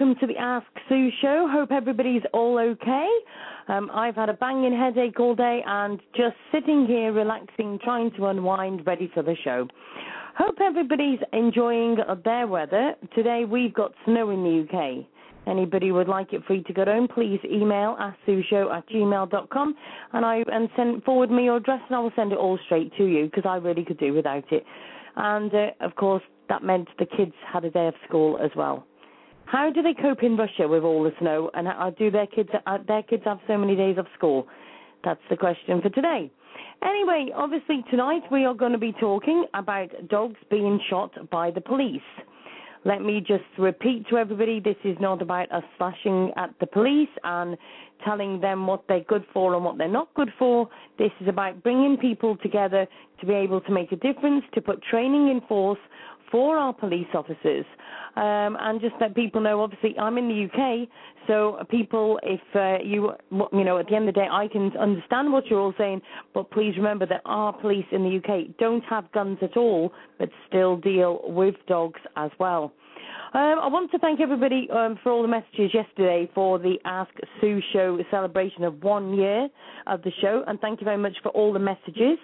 welcome to the Ask Sue show. Hope everybody's all okay. Um, I've had a banging headache all day and just sitting here relaxing, trying to unwind, ready for the show. Hope everybody's enjoying their weather. Today we've got snow in the UK. Anybody would like it free to go home, please email asksueshow at gmail.com and I and send forward me your address and I will send it all straight to you because I really could do without it. And uh, of course, that meant the kids had a day of school as well. How do they cope in Russia with all the snow, and how do their kids uh, their kids have so many days of school? That's the question for today. Anyway, obviously tonight we are going to be talking about dogs being shot by the police. Let me just repeat to everybody this is not about us slashing at the police and telling them what they're good for and what they're not good for. This is about bringing people together to be able to make a difference, to put training in force for our police officers. Um, and just let people know, obviously, I'm in the UK, so people, if uh, you, you know, at the end of the day, I can understand what you're all saying, but please remember that our police in the UK don't have guns at all, but still deal with dogs as well. Um, I want to thank everybody um, for all the messages yesterday for the Ask Sue show celebration of one year of the show, and thank you very much for all the messages.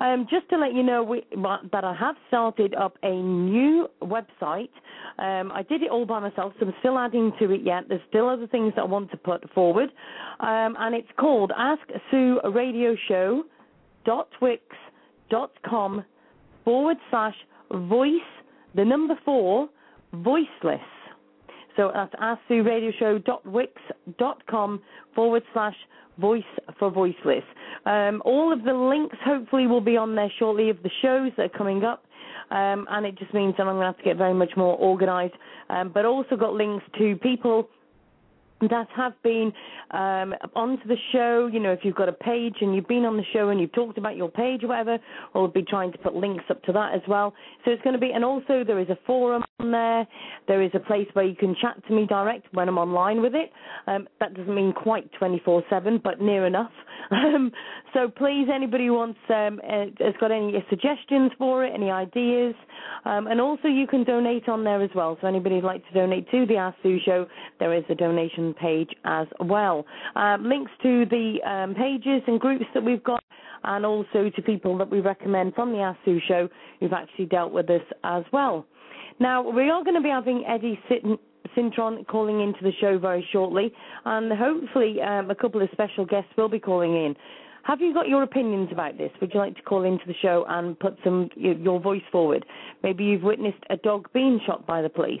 Um, just to let you know we, that I have started up a new website. Um, I did it all by myself, so I'm still adding to it yet. There's still other things that I want to put forward, um, and it's called Ask Sue Radio Show forward slash voice the number four voiceless. So that's com forward slash voice for voiceless. Um, all of the links hopefully will be on there shortly of the shows that are coming up. Um, and it just means that I'm going to have to get very much more organised. Um, but also got links to people that have been um, onto the show. You know, if you've got a page and you've been on the show and you've talked about your page or whatever, we'll be trying to put links up to that as well. So it's going to be, and also there is a forum on there. There is a place where you can chat to me direct when I'm online with it. Um, that doesn't mean quite 24/7, but near enough. Um, so please, anybody who wants um, uh, has got any suggestions for it, any ideas, um, and also you can donate on there as well. So anybody who'd like to donate to the Ask Sue Show, there is a donation page as well. Um, links to the um, pages and groups that we've got, and also to people that we recommend from the Ask Sue Show who've actually dealt with this as well. Now we are going to be having Eddie Sintron calling into the show very shortly, and hopefully um, a couple of special guests will be calling in. Have you got your opinions about this? Would you like to call into the show and put some your voice forward? Maybe you've witnessed a dog being shot by the police.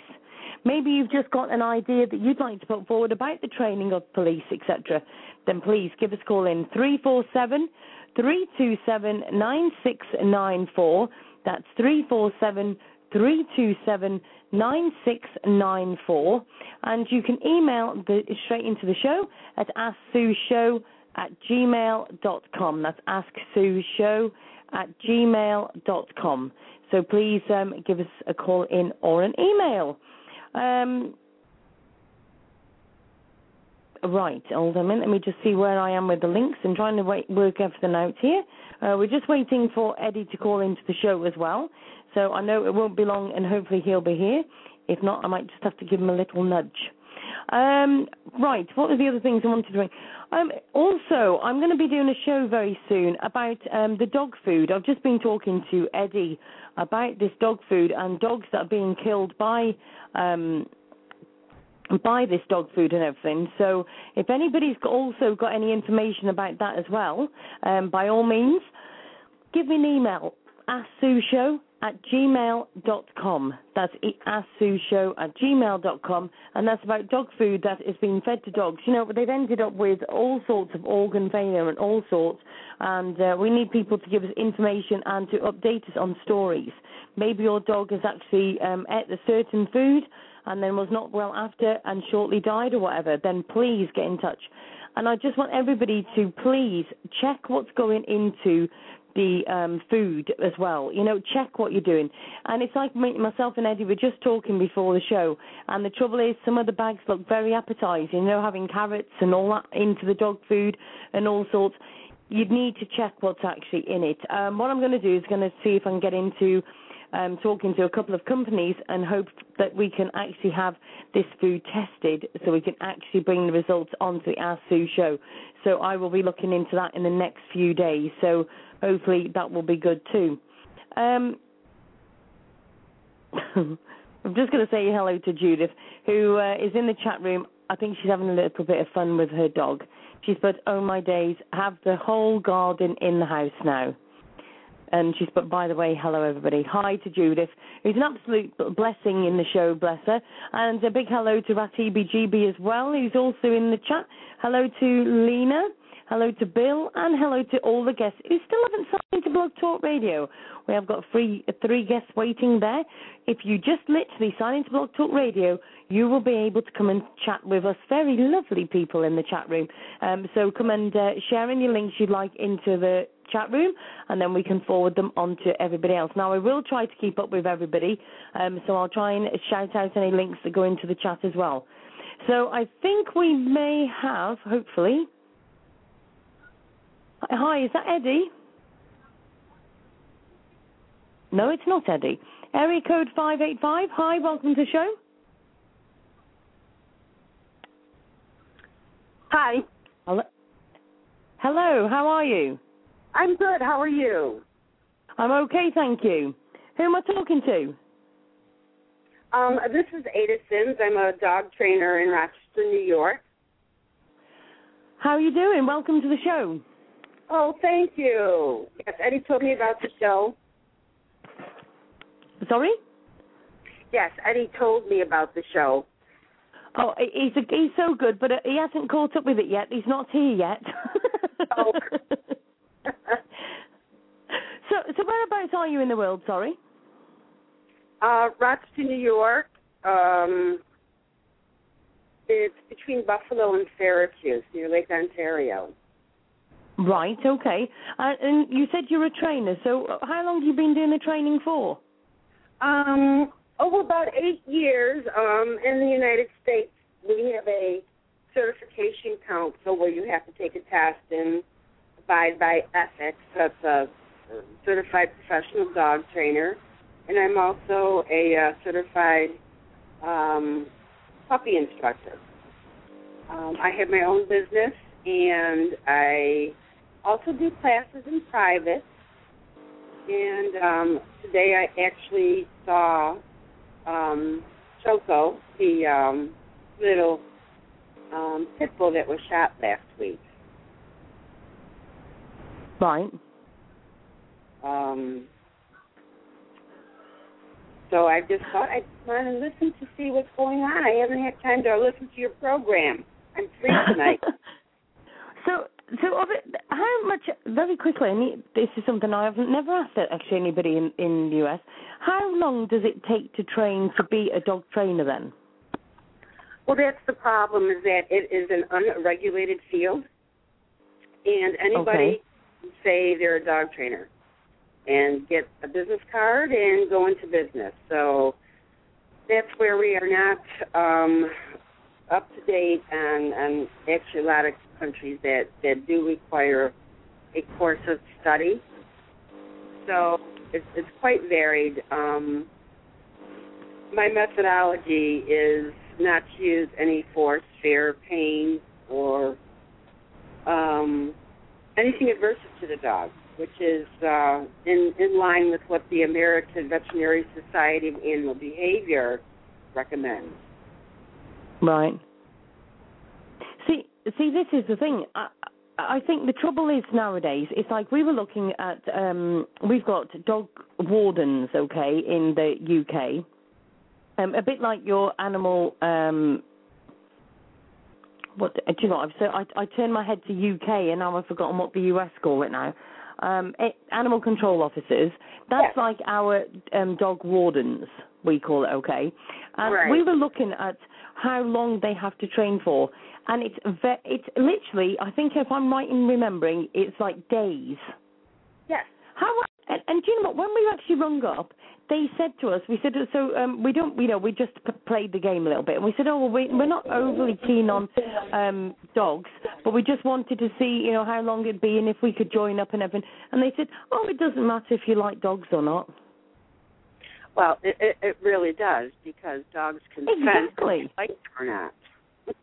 Maybe you've just got an idea that you'd like to put forward about the training of police, etc. Then please give us a call in 347 327 9694. That's 347 327 9694. And you can email the, straight into the show at asksueshow at gmail.com. That's asksueshow at gmail.com. So please um, give us a call in or an email. Um, right, hold on a minute. Let me just see where I am with the links. I'm trying to wait, work everything out here. Uh, we're just waiting for Eddie to call into the show as well. So I know it won't be long, and hopefully he'll be here. If not, I might just have to give him a little nudge. Um, right, what were the other things I wanted to bring? Um, also, I'm going to be doing a show very soon about um, the dog food. I've just been talking to Eddie about this dog food and dogs that are being killed by um, by this dog food and everything. So, if anybody's also got any information about that as well, um, by all means, give me an email. Ask Sue Show at gmail.com. That's show at gmail.com. And that's about dog food that is being fed to dogs. You know, they've ended up with all sorts of organ failure and all sorts. And uh, we need people to give us information and to update us on stories. Maybe your dog has actually um, ate a certain food and then was not well after and shortly died or whatever. Then please get in touch. And I just want everybody to please check what's going into the um, food as well. You know, check what you're doing. And it's like me, myself and Eddie were just talking before the show, and the trouble is some of the bags look very appetizing. You know, having carrots and all that into the dog food and all sorts. You'd need to check what's actually in it. Um, what I'm going to do is going to see if I can get into um, talking to a couple of companies and hope that we can actually have this food tested so we can actually bring the results onto our Sue show. So I will be looking into that in the next few days. So hopefully that will be good too. Um, I'm just going to say hello to Judith, who uh, is in the chat room. I think she's having a little bit of fun with her dog. She's put, "Oh my days, have the whole garden in the house now." And she's put, by the way, hello everybody. Hi to Judith, who's an absolute blessing in the show, bless her. And a big hello to RatBGB as well, who's also in the chat. Hello to Lena. Hello to Bill and hello to all the guests who still haven't signed into Blog Talk Radio. We have got three, three guests waiting there. If you just literally sign into Blog Talk Radio, you will be able to come and chat with us. Very lovely people in the chat room. Um, so come and uh, share any links you'd like into the chat room, and then we can forward them on to everybody else. Now, I will try to keep up with everybody, um, so I'll try and shout out any links that go into the chat as well. So I think we may have, hopefully. Hi, is that Eddie? No, it's not Eddie. Area code 585. Hi, welcome to the show. Hi. Hello. Hello, how are you? I'm good. How are you? I'm okay, thank you. Who am I talking to? Um, this is Ada Sims. I'm a dog trainer in Rochester, New York. How are you doing? Welcome to the show. Oh, thank you. Yes, Eddie told me about the show. Sorry? Yes, Eddie told me about the show. Oh, he's a, he's so good, but uh, he hasn't caught up with it yet. He's not here yet. oh. so, so whereabouts are you in the world? Sorry. Uh, Rochester, New York. Um, it's between Buffalo and Syracuse, near Lake Ontario. Right. Okay. Uh, and you said you're a trainer. So, how long have you been doing the training for? Um, over about eight years. Um, in the United States, we have a certification council where you have to take a test and abide by ethics. That's a certified professional dog trainer, and I'm also a uh, certified um, puppy instructor. Um, I have my own business, and I also do classes in private. And um, today I actually saw um, Choco, the um, little um, pit bull that was shot last week. Right. Um, so I just thought I'd want to listen to see what's going on. I haven't had time to listen to your program. I'm free tonight. so, so of it, how much? Very quickly, and this is something I've never asked actually anybody in in the US. How long does it take to train to be a dog trainer? Then. Well, that's the problem. Is that it is an unregulated field, and anybody okay. can say they're a dog trainer and get a business card and go into business. So that's where we are not um, up to date on, on actually a lot of countries that, that do require a course of study. So it's, it's quite varied. Um, my methodology is not to use any force, fear, pain, or um, anything adverse to the dog which is uh, in in line with what the American Veterinary Society of Animal Behavior recommends. Right. See, this is the thing. I, I think the trouble is nowadays. It's like we were looking at. Um, we've got dog wardens, okay, in the UK. Um, a bit like your animal. Um, what do you know? I've so I I turned my head to UK and now I've forgotten what the US call it now um, animal control officers. That's yes. like our um, dog wardens, we call it, okay? And right. we were looking at how long they have to train for, and it's ve- it's literally, I think if I'm right in remembering, it's like days. Yes. How and, and do you know what? When we actually rung up, they said to us, we said, so um, we don't, you know, we just p- played the game a little bit, and we said, oh, well, we, we're not overly keen on um, dogs, but we just wanted to see, you know, how long it'd be and if we could join up and everything. And they said, oh, it doesn't matter if you like dogs or not. Well, it, it, it really does because dogs can exactly. sense if or not.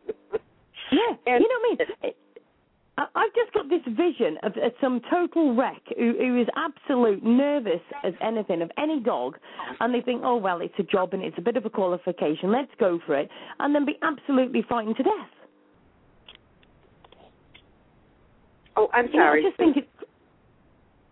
yeah, and, you know what I mean. I've just got this vision of, of some total wreck who, who is absolute nervous as anything of any dog, and they think, oh well, it's a job and it's a bit of a qualification, let's go for it, and then be absolutely frightened to death. Oh, I'm sorry. You know, I just think it's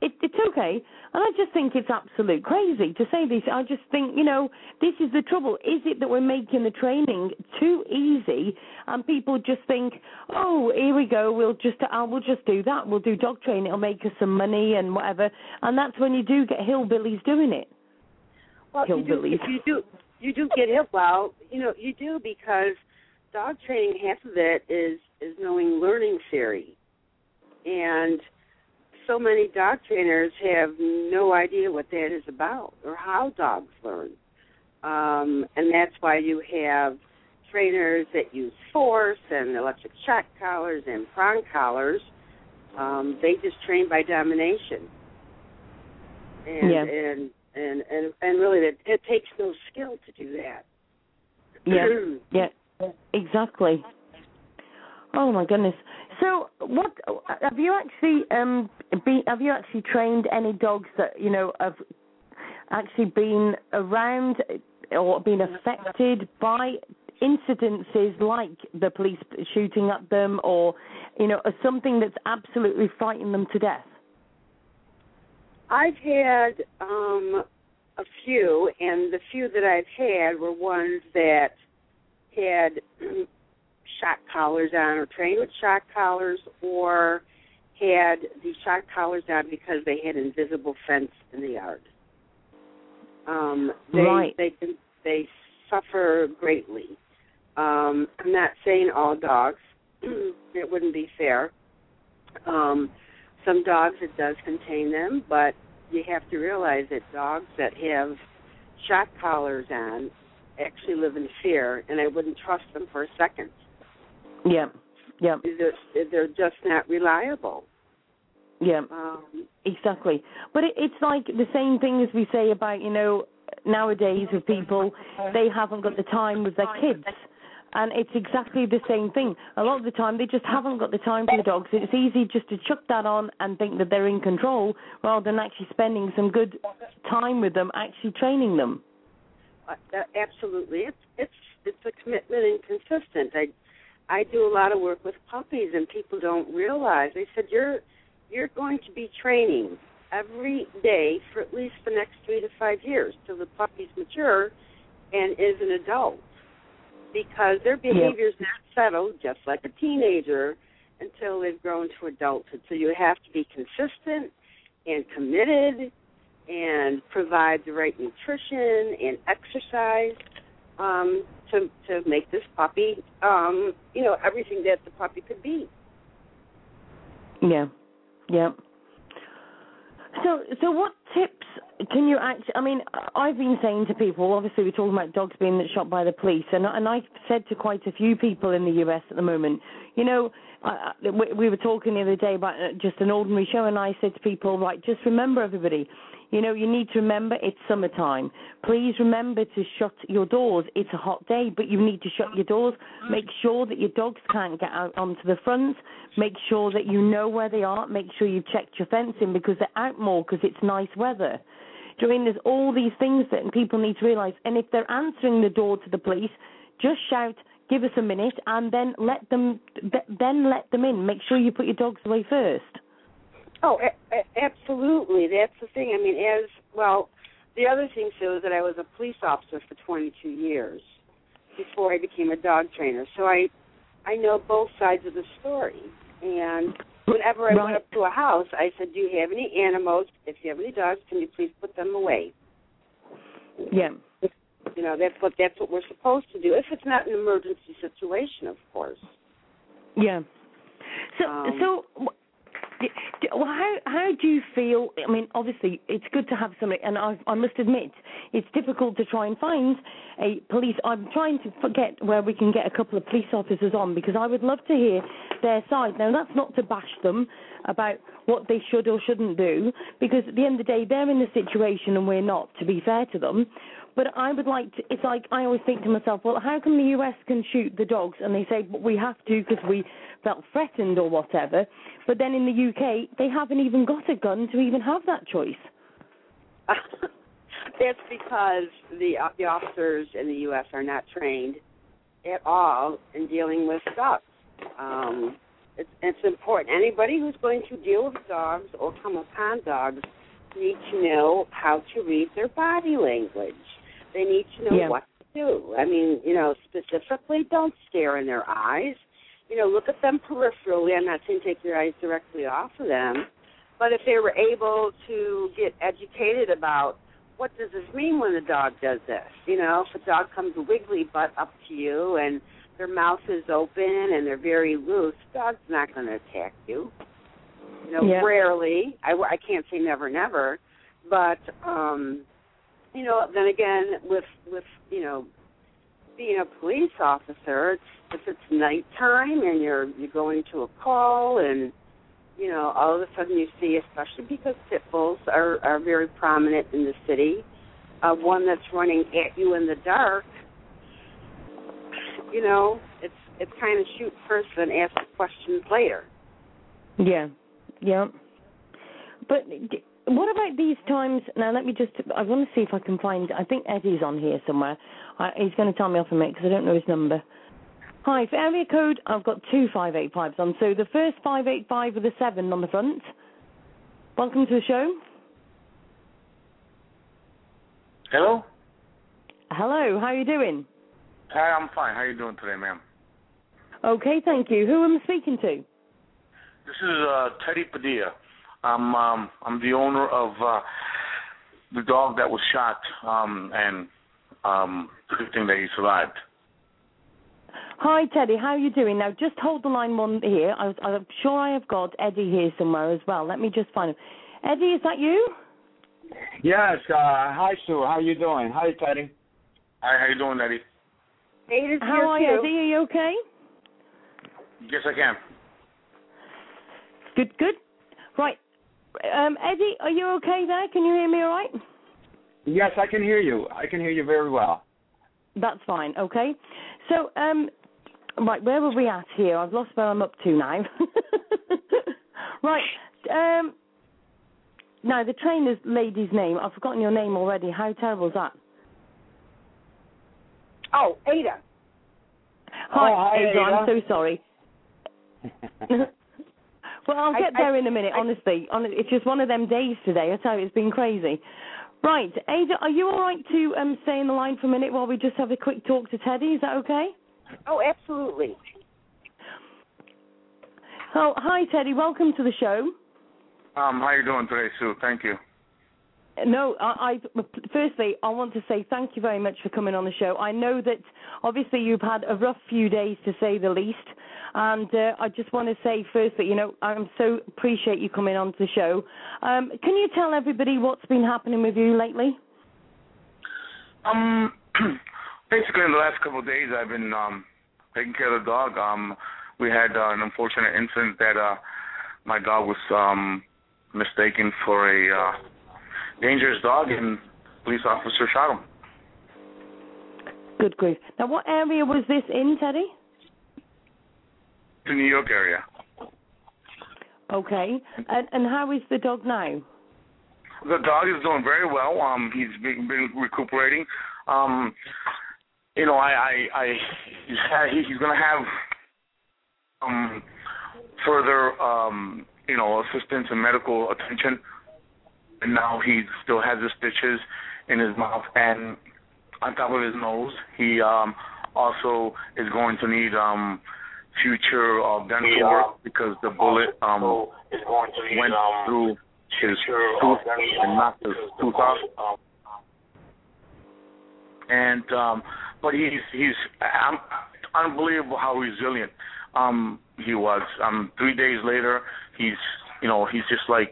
it, it's okay. And I just think it's absolute crazy to say this. I just think, you know, this is the trouble. Is it that we're making the training too easy and people just think, oh, here we go, we'll just, uh, we'll just do that. We'll do dog training. It'll make us some money and whatever. And that's when you do get hillbillies doing it. Well, hillbillies. You do, you do, you do get it. Well, you know, you do because dog training, half of it is is knowing learning theory, and so many dog trainers have no idea what that is about or how dogs learn. Um, and that's why you have trainers that use force and electric shock collars and prong collars. Um, they just train by domination. And yeah. and, and and and really it, it takes no skill to do that. Yeah. yeah. Exactly. Oh my goodness. So, what have you actually um be, have you actually trained any dogs that you know have actually been around or been affected by incidences like the police shooting at them or you know something that's absolutely frightened them to death? I've had um a few and the few that I've had were ones that had shock collars on or trained with shock collars or had the shock collars on because they had invisible fence in the yard. Um, they, right. They they suffer greatly. Um, I'm not saying all dogs. it wouldn't be fair. Um, some dogs it does contain them, but you have to realize that dogs that have shock collars on actually live in fear, and I wouldn't trust them for a second. Yeah, yeah. They're, they're just not reliable. Yeah, um, exactly. But it, it's like the same thing as we say about you know nowadays with people they haven't got the time with their kids. And it's exactly the same thing. A lot of the time, they just haven't got the time for the dogs. It's easy just to chuck that on and think that they're in control, rather than actually spending some good time with them, actually training them. Uh, absolutely, it's it's it's a commitment and consistent. I I do a lot of work with puppies, and people don't realize. They said you're you're going to be training every day for at least the next three to five years till the puppy's mature and is an adult, because their behavior is not settled, just like a teenager, until they've grown to adulthood. So you have to be consistent and committed and provide the right nutrition and exercise um, to to make this puppy, um, you know, everything that the puppy could be. Yeah, yeah. So, so what tips can you actually? I mean, I've been saying to people. Obviously, we're talking about dogs being shot by the police, and and I said to quite a few people in the U.S. at the moment, you know, I, we, we were talking the other day about just an ordinary show, and I said to people, right, just remember everybody, you know, you need to remember it's summertime. Please remember to shut your doors. It's a hot day, but you need to shut your doors. Make sure that your dogs can't get out onto the front. Make sure that you know where they are. Make sure you've checked your fencing because they're out more because it's nice weather. Do you mean there's all these things that people need to realise? And if they're answering the door to the police, just shout, give us a minute, and then let them then let them in. Make sure you put your dogs away first. Oh, a- a- absolutely. That's the thing. I mean, as well, the other thing too is that I was a police officer for 22 years before I became a dog trainer. So I, I know both sides of the story. And whenever I went up to a house, I said, "Do you have any animals? If you have any dogs, can you please put them away?" Yeah. You know, that's what that's what we're supposed to do. If it's not an emergency situation, of course. Yeah. So Um, so how how do you feel? I mean, obviously, it's good to have somebody, and I, I must admit, it's difficult to try and find a police. I'm trying to forget where we can get a couple of police officers on because I would love to hear their side. Now, that's not to bash them about what they should or shouldn't do, because at the end of the day, they're in the situation and we're not. To be fair to them, but I would like to. It's like I always think to myself, well, how come the US can shoot the dogs and they say we have to because we felt threatened or whatever, but then in the UK they haven't even got a gun to even have that choice. That's because the uh, the officers in the U.S. are not trained at all in dealing with dogs. Um, it's, it's important. Anybody who's going to deal with dogs or come upon dogs need to know how to read their body language. They need to know Yeah. what to do. I mean, you know, specifically, don't stare in their eyes. You know, look at them peripherally. I'm not saying take your eyes directly off of them, but if they were able to get educated about what does this mean when the dog does this? You know, if a dog comes wiggly butt up to you and their mouth is open and they're very loose, the dog's not going to attack you. You know, Yeah. rarely. I, I can't say never, never, but um, you know, then again, with with you know, being a police officer, it's, if it's nighttime and you're you're going to a call and you know, all of a sudden you see, especially because pit bulls are are very prominent in the city, uh, one that's running at you in the dark. You know, it's it's kind of shoot first and ask questions later. Yeah, yeah. But what about these times? Now, let me just. I want to see if I can find. I think Eddie's on here somewhere. I, he's going to tell me off a minute because I don't know his number. Hi, for area code, I've got two five eight fives on. So the first five eight five with a seven on the front. Welcome to the show. Hello? Hello, how are you doing? Hi, I'm fine. How are you doing today, ma'am? Okay, thank you. Who am I speaking to? This is uh, Teddy Padilla. I'm um, I'm the owner of uh, the dog that was shot, um, and um, good thing that he survived. Hi, Teddy. How are you doing? Now, just hold the line one here. I, I'm sure I have got Eddie here somewhere as well. Let me just find him. Eddie, is that you? Yes. Uh, hi, Sue. How are you doing? Hi, Teddy. Hi, how you doing, Eddie? Ada's How are too. you, Eddie? Are you okay? Yes, I can. Good, good. Right. Um, Eddie, are you okay there? Can you hear me all right? Yes, I can hear you. I can hear you very well. That's fine, okay? So, um, right, where were we at here? I've lost where I'm up to now. right, um, now the trainer's lady's name, I've forgotten your name already. How terrible is that? Oh, Ada. Hi, Oh, hi, Ada, I'm so sorry. well, I'll get I- there in a minute, I- honestly. Hon- It's just one of them days today. I tell you, it's been crazy. Right, Ada, are you all right to um, stay in the line for a minute while we just have a quick talk to Teddy? Is that okay? Oh, absolutely. Oh, hi, Teddy. Welcome to the show. Um, how are you doing today, Sue? Thank you. No, I, I firstly I want to say thank you very much for coming on the show. I know that obviously you've had a rough few days to say the least, and uh, I just want to say first that you know I'm so appreciate you coming on the show. Um, can you tell everybody what's been happening with you lately? Um, basically, in the last couple of days, I've been um taking care of the dog. Um, we had uh, an unfortunate incident that uh my dog was um mistaken for a uh, dangerous dog, and police officer shot him. Good grief. Now, what area was this in, Teddy? The New York area. Okay, and, and how is the dog now? The dog is doing very well. Um, he's been, been recuperating. Um, you know, I, I, I he's, he's going to have um further um you know assistance and medical attention. And now he still has the stitches in his mouth and on top of his nose. He um also is going to need um future uh, dental work because the bullet um went through his tooth and knocked his tooth off. And um but he's he's um, unbelievable how resilient um he was. Um three days later he's you know, he's just like,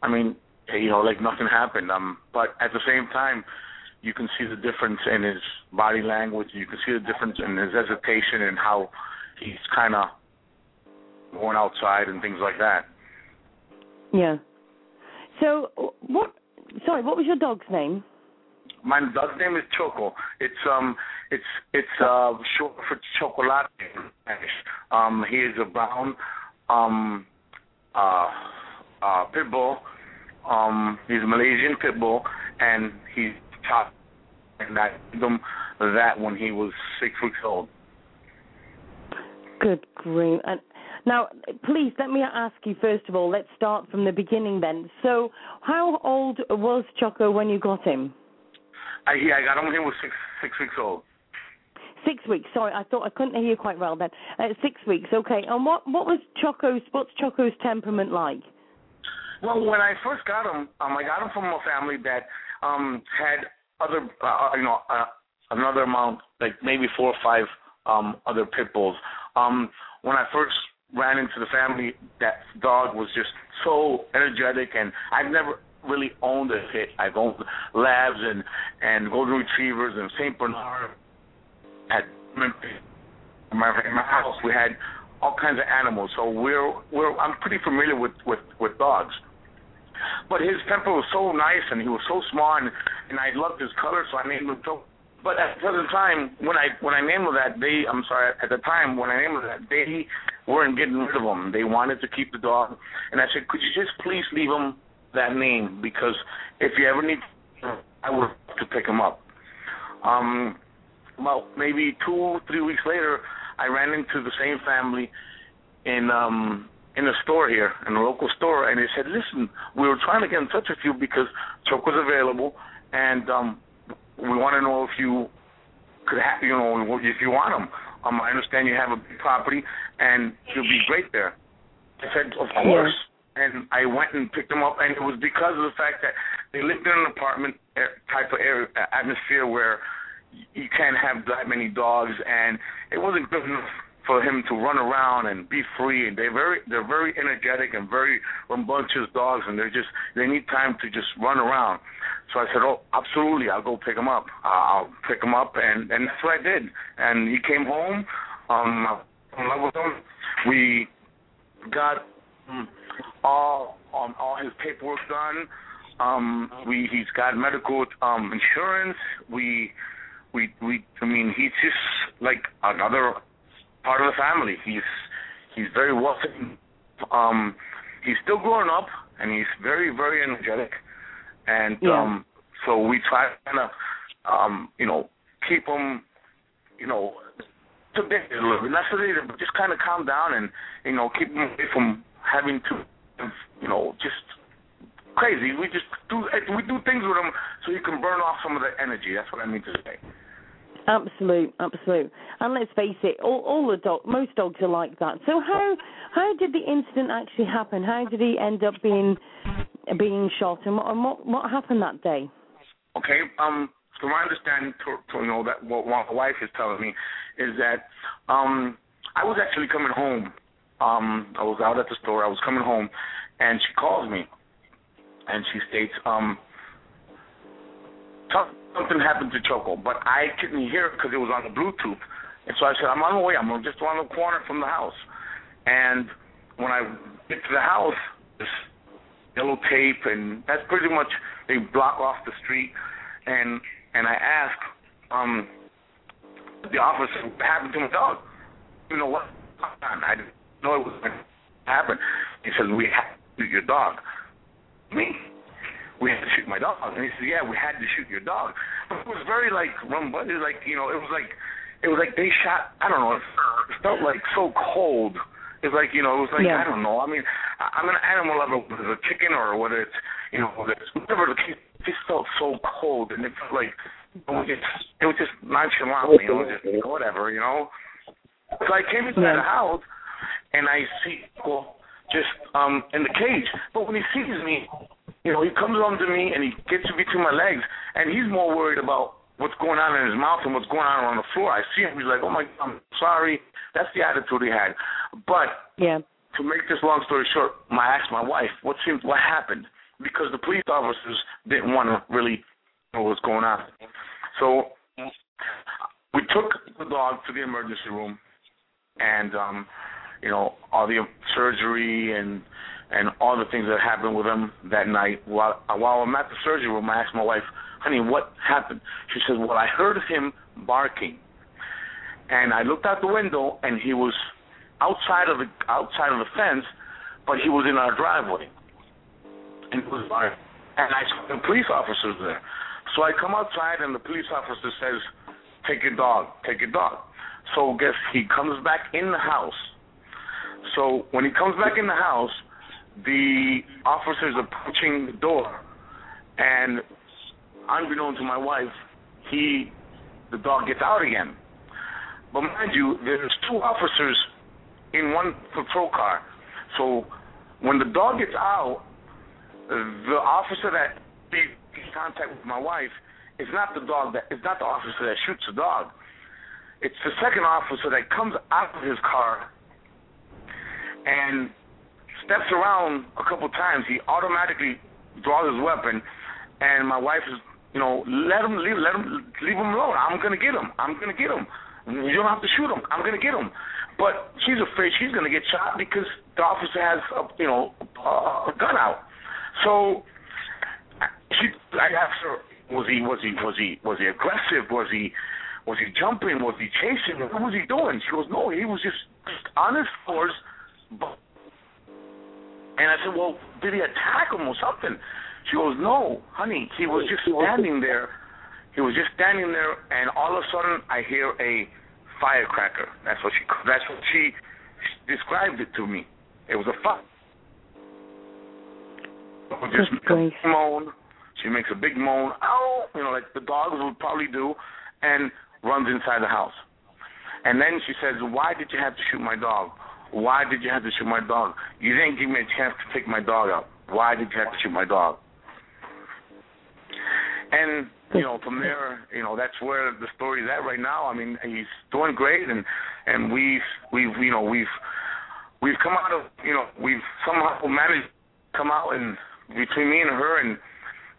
I mean, you know, like nothing happened. Um, but at the same time, you can see the difference in his body language. You can see the difference in his hesitation and how he's kind of going outside and things like that. Yeah. So what? Sorry, what was your dog's name? My dog's name is Choco. It's um, it's it's uh short for chocolate in Um, he is a brown um, uh, uh, pit bull. Um, he's a Malaysian pit bull, and he's top. And I gave him that when he was six weeks old. Good grief! And now, please let me ask you first of all. Let's start from the beginning then. So, how old was Choco when you got him? I yeah, I got him when he was six six weeks old. Six weeks. Sorry, I thought I couldn't hear you quite well then. Uh, six weeks. Okay. And what what was Choco's what's Choco's temperament like? Well, when I first got him, um, I got him from a family that um had other, uh, you know, uh, another amount, like maybe four or five um other pit bulls. Um, when I first ran into the family, that dog was just so energetic, and I've never really owned a pit. I've owned labs and and golden retrievers and Saint Bernard. At my my house, we had all kinds of animals, so we're we're I'm pretty familiar with with with dogs. But his temper was so nice, and he was so smart, and, and I loved his color, so I named him. But at the time, when I when I named him that, they I'm sorry, at the time when I named him that, they weren't getting rid of him. They wanted to keep the dog, and I said, could you just please leave him that name because if you ever need, I would have to pick him up. Um, well, maybe two, three weeks later, I ran into the same family in um in a store here, in a local store, and they said, "Listen, we were trying to get in touch with you because Chuck was available, and um we want to know if you could have, you know, if you want him. Um, I understand you have a big property, and he'll be great there." I said, "Of course." And I went and picked them up, and it was because of the fact that they lived in an apartment type of area, atmosphere where you can't have that many dogs, and it wasn't good enough for him to run around and be free. And they're very, they're very energetic and very rambunctious dogs, and they're just they need time to just run around. So I said, "Oh, absolutely, I'll go pick him up. I'll pick him up," and and that's what I did. And he came home. Um, in love with him. We got. Um, all um, all his paperwork done. Um, we he's got medical um, insurance. We we we I mean he's just like another part of the family. He's he's very wealthy. Um, he's still growing up and he's very very energetic. And yeah. um, so we try to um, you know keep him you know to bed a little bit, not so but just kind of calm down and you know keep him away from having to you know, just crazy. We just do we do things with them so you can burn off some of the energy. That's what I mean to say. Absolute, absolute. And let's face it, all, all the dog, most dogs are like that. So how how did the incident actually happen? How did he end up being being shot, and what what, what happened that day? Okay, um, from my understanding, to, to, you know that what my wife is telling me is that um, I was actually coming home um, I was out at the store. I was coming home, and she calls me, and she states, um, something happened to Choco, but I couldn't hear because it was on the Bluetooth. And so I said, I'm on the way. I'm just around the corner from the house. And when I get to the house, this yellow tape, and that's pretty much they block off the street. And and I ask um, the officer what happened to my dog. You know what? I didn't know it was going to happen. He says, we had to your dog. Me? We had to shoot my dog. And he said, yeah, we had to shoot your dog. But it was very like rumba. It was like, you know, it was like, it was like they shot, I don't know, it felt like so cold. It's like, you know, it was like, yeah. I don't know. I mean, I'm an animal lover, whether it's a chicken or whether it's, you know, whether it's whatever the case, it just felt so cold. And it felt like, it was just, it was just nonchalant, you know, just whatever, you know. So I came into yeah. the house and I see people just um in the cage. But when he sees me, you know, he comes on to me and he gets between my legs, and he's more worried about what's going on in his mouth and what's going on on the floor. I see him. He's like, "Oh my, god, I'm sorry." That's the attitude he had. But yeah, to make this long story short, I asked my wife what seemed what happened because the police officers didn't want to really know what was going on. So we took the dog to the emergency room, and um, you know all the surgery and and all the things that happened with him that night. While while I'm at the surgery room, I asked my wife, "Honey, what happened?" She said, "Well, I heard him barking, and I looked out the window, and he was outside of the outside of the fence, but he was in our driveway, and he was barking, and I saw the police officers there. So I come outside, and the police officer says." Take your dog. Take your dog. So guess he comes back in the house. So when he comes back in the house, the officers approaching the door, and unbeknown to my wife, he the dog gets out again. But mind you, there's two officers in one patrol car. So when the dog gets out, the officer that made contact with my wife it's not the dog that it's not the officer that shoots the dog. It's the second officer that comes out of his car and steps around a couple times. He automatically draws his weapon, and my wife is, you know, let him leave, let him leave him alone. I'm gonna get him. I'm gonna get him. You don't have to shoot him. I'm gonna get him. But she's afraid she's gonna get shot because the officer has, a, you know, a, a gun out. So she, I asked her, was he was he was he was he aggressive? Was he was he jumping? Was he chasing? What was he doing? She goes, no, he was just just on his horse. And I said, well, did he attack him or something? She goes, no, honey, he was just standing there. He was just standing there, and all of a sudden, I hear a firecracker. That's what she. That's what she described it to me. It was a fire. Just moan she makes a big moan, ow, you know, like the dogs would probably do, and runs inside the house. And then she says, "Why did you have to shoot my dog? Why did you have to shoot my dog? You didn't give me a chance to take my dog out. Why did you have to shoot my dog?" And you know, from there, you know, that's where the story's at right now. I mean, he's doing great, and and we've we've you know we've we've come out of you know we've somehow managed to come out and between me and her and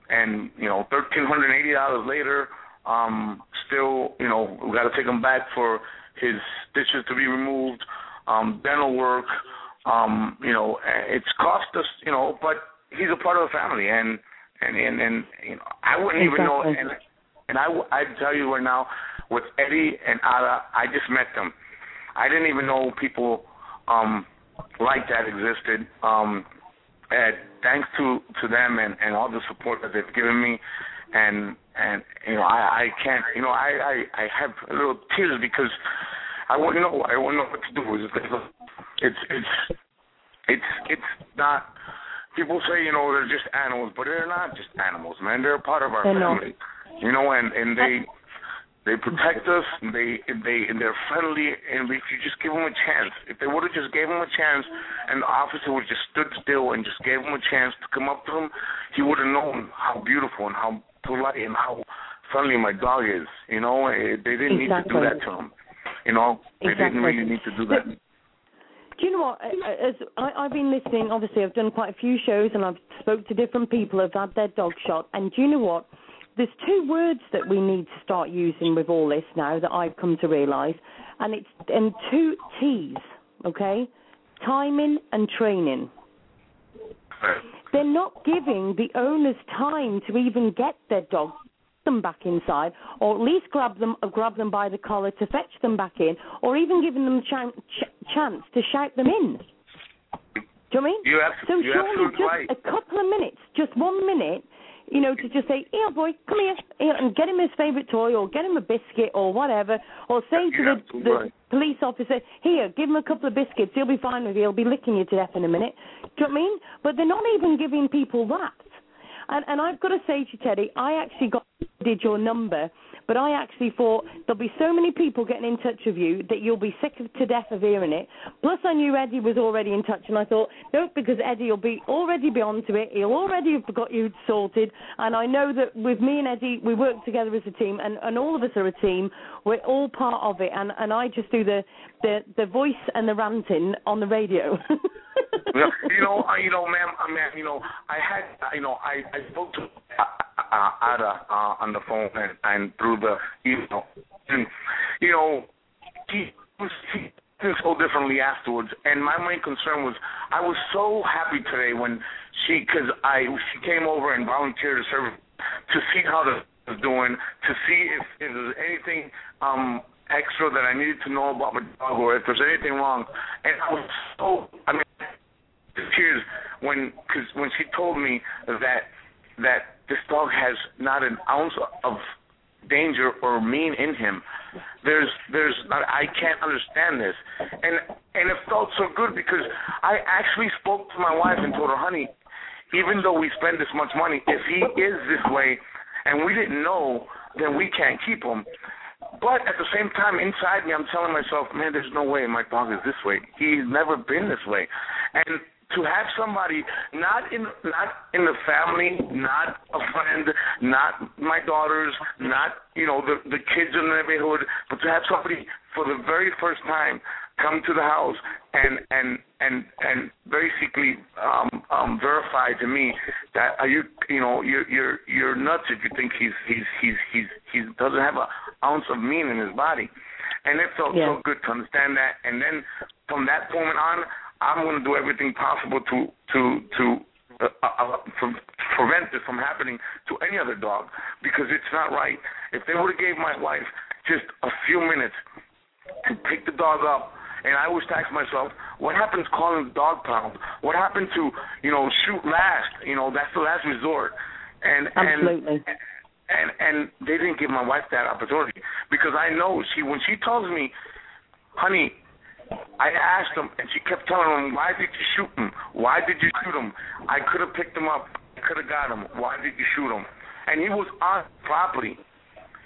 and you know thirteen hundred eighty dollars later, um, still you know we got to take him back for his stitches to be removed, um, dental work. Um, you know, it's cost us, you know, but he's a part of the family, and and and, and you know, I wouldn't exactly. even know, and and I I tell you right now, with Eddie and Ada, I just met them. I didn't even know people um like that existed. Um and thanks to to them and and all the support that they've given me and and you know I I can't you know I I I have a little tears because I wouldn't know I wouldn't know what to do it's it's it's it's not people say you know they're just animals but they're not just animals man they're a part of our family you know and and they they protect us. And they they and they're friendly. And if you just give them a chance, if they would have just gave him a chance, and the officer would just stood still and just gave him a chance to come up to him, he would have known how beautiful and how polite and how friendly my dog is. You know, they didn't exactly. need to do that to him. You know, they exactly. didn't really need to do that. Do you know what? As I, I've been listening, obviously, I've done quite a few shows, and I've spoke to different people who've had their dog shot. And do you know what? there's two words that we need to start using with all this now that I've come to realise, and it's and two T's, okay? Timing and training. They're not giving the owners time to even get their dog them back inside, or at least grab them or grab them by the collar to fetch them back in, or even giving them a ch- ch- chance to shout them in. Do you know what I mean? You have, so you surely just right. a couple of minutes, just one minute, you know, to just say, here, boy, come here, here, and get him his favourite toy or get him a biscuit or whatever, or say to the, the right. police officer, here, give him a couple of biscuits, he'll be fine with you, he'll be licking you to death in a minute. Do you know what I mean? But they're not even giving people that. And, and I've got to say to you, Teddy, I actually got did your number but I actually thought there'll be so many people getting in touch with you that you'll be sick to death of hearing it. Plus, I knew Eddie was already in touch, and I thought, no, because Eddie will be already be onto it. He'll already have got you sorted. And I know that with me and Eddie, we work together as a team, and, and all of us are a team. We're all part of it, and, and I just do the, the, the voice and the ranting on the radio. you know, uh, you know, ma'am, uh, ma'am, you know, I had, you know, I I spoke to uh, uh, Ada uh, on the phone and, and through the, know, and you know, he was he did so differently afterwards. And my main concern was, I was so happy today when she, because I she came over and volunteered to serve to see how the was doing, to see if, if there's anything um extra that I needed to know about my dog or if there's anything wrong. And I was so, I mean, tears when cause when she told me that that this dog has not an ounce of danger or mean in him. There's there's I can't understand this. And and it felt so good because I actually spoke to my wife and told her, honey, even though we spend this much money, if he is this way and we didn't know, then we can't keep him. But at the same time, inside me, I'm telling myself, man, there's no way my dog is this way. He's never been this way. And to have somebody not in not in the family, not a friend, not my daughters, not you know the the kids in the neighborhood, but to have somebody for the very first time come to the house and and and and basically um um verify to me that are you you know you're you're you're nuts if you think he's he's he's he's he doesn't have a ounce of mean in his body and it felt yeah. so good to understand that and then from that moment on I'm going to do everything possible to to to uh, uh, uh prevent this from happening to any other dog because it's not right. If they would have gave my wife just a few minutes to pick the dog up, and I always ask myself, what happens calling the dog pound? What happened to you know shoot last? You know that's the last resort. And Absolutely. and and and they didn't give my wife that opportunity because I know she when she tells me, honey, I asked him, and she kept telling him, "Why did you shoot him? Why did you shoot him? I could have picked him up. I could have got him. Why did you shoot him?" And he was on property.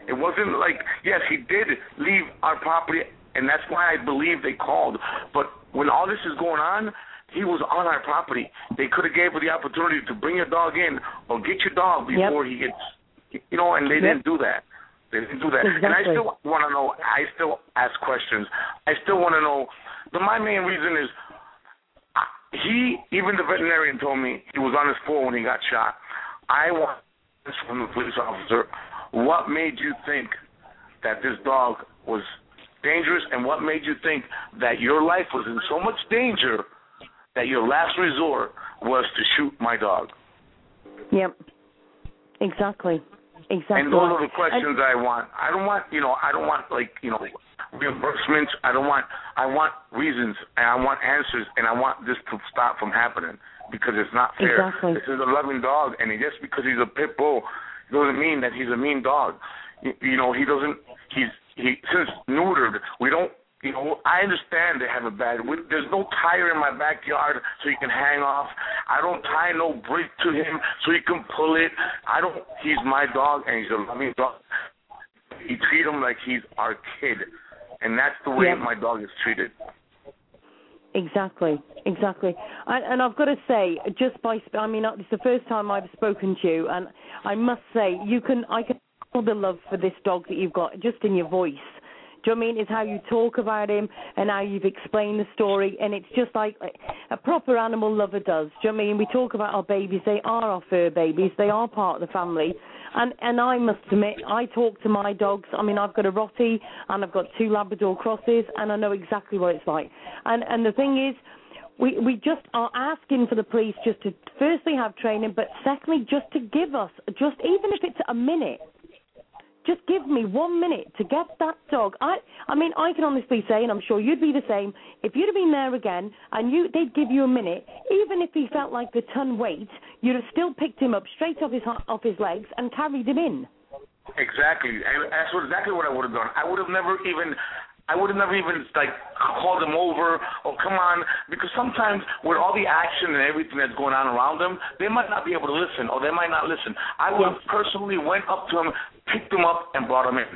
It wasn't like yes, he did leave our property, and that's why I believe they called. But when all this is going on, he was on our property. They could have gave her the opportunity to bring your dog in or get your dog before yep. he gets, you know, and they yep. didn't do that. They didn't do that. Exactly. And I still want to know. I still ask questions. I still want to know. But my main reason is he, even the veterinarian told me he was on his floor when he got shot. I want this from the police officer. What made you think that this dog was dangerous, and what made you think that your life was in so much danger that your last resort was to shoot my dog? Yep. Exactly. Exactly. And those are the questions I, I want. I don't want, you know, I don't want like, you know, reimbursements. I don't want. I want reasons and I want answers and I want this to stop from happening because it's not fair. Exactly. This is a loving dog, and just because he's a pit bull doesn't mean that he's a mean dog. You, you know, he doesn't. He's he since neutered. We don't you know, I understand they have a bad. There's no tire in my backyard so you can hang off. I don't tie no brake to him so you can pull it. I don't. He's my dog and he's a loving dog. You treat him like he's our kid, and that's the way my dog is treated. Exactly, exactly. And, and I've got to say, just by I mean, uh, it's the first time I've spoken to you, and I must say, you can I can feel the love for this dog that you've got just in your voice do you know I mean? It's how you talk about him and how you've explained the story, and it's just like a proper animal lover does. Do you know I mean? We talk about our babies; they are our fur babies. They are part of the family. And and I must admit, I talk to my dogs. I mean, I've got a Rottie and I've got two Labrador crosses, and I know exactly what it's like. And and the thing is, we we just are asking for the police just to firstly have training, but secondly just to give us just even if it's a minute just give me one minute to get that dog. I, I mean, I can honestly say, and I'm sure you'd be the same. If you'd have been there again, and you, they'd give you a minute, even if he felt like the ton weight, you'd have still picked him up straight off his off his legs and carried him in. Exactly, that's exactly what I would have done. I would have never even I would have never even like called them over or come on because sometimes with all the action and everything that's going on around them, they might not be able to listen or they might not listen. I would have personally went up to them, picked them up, and brought them in.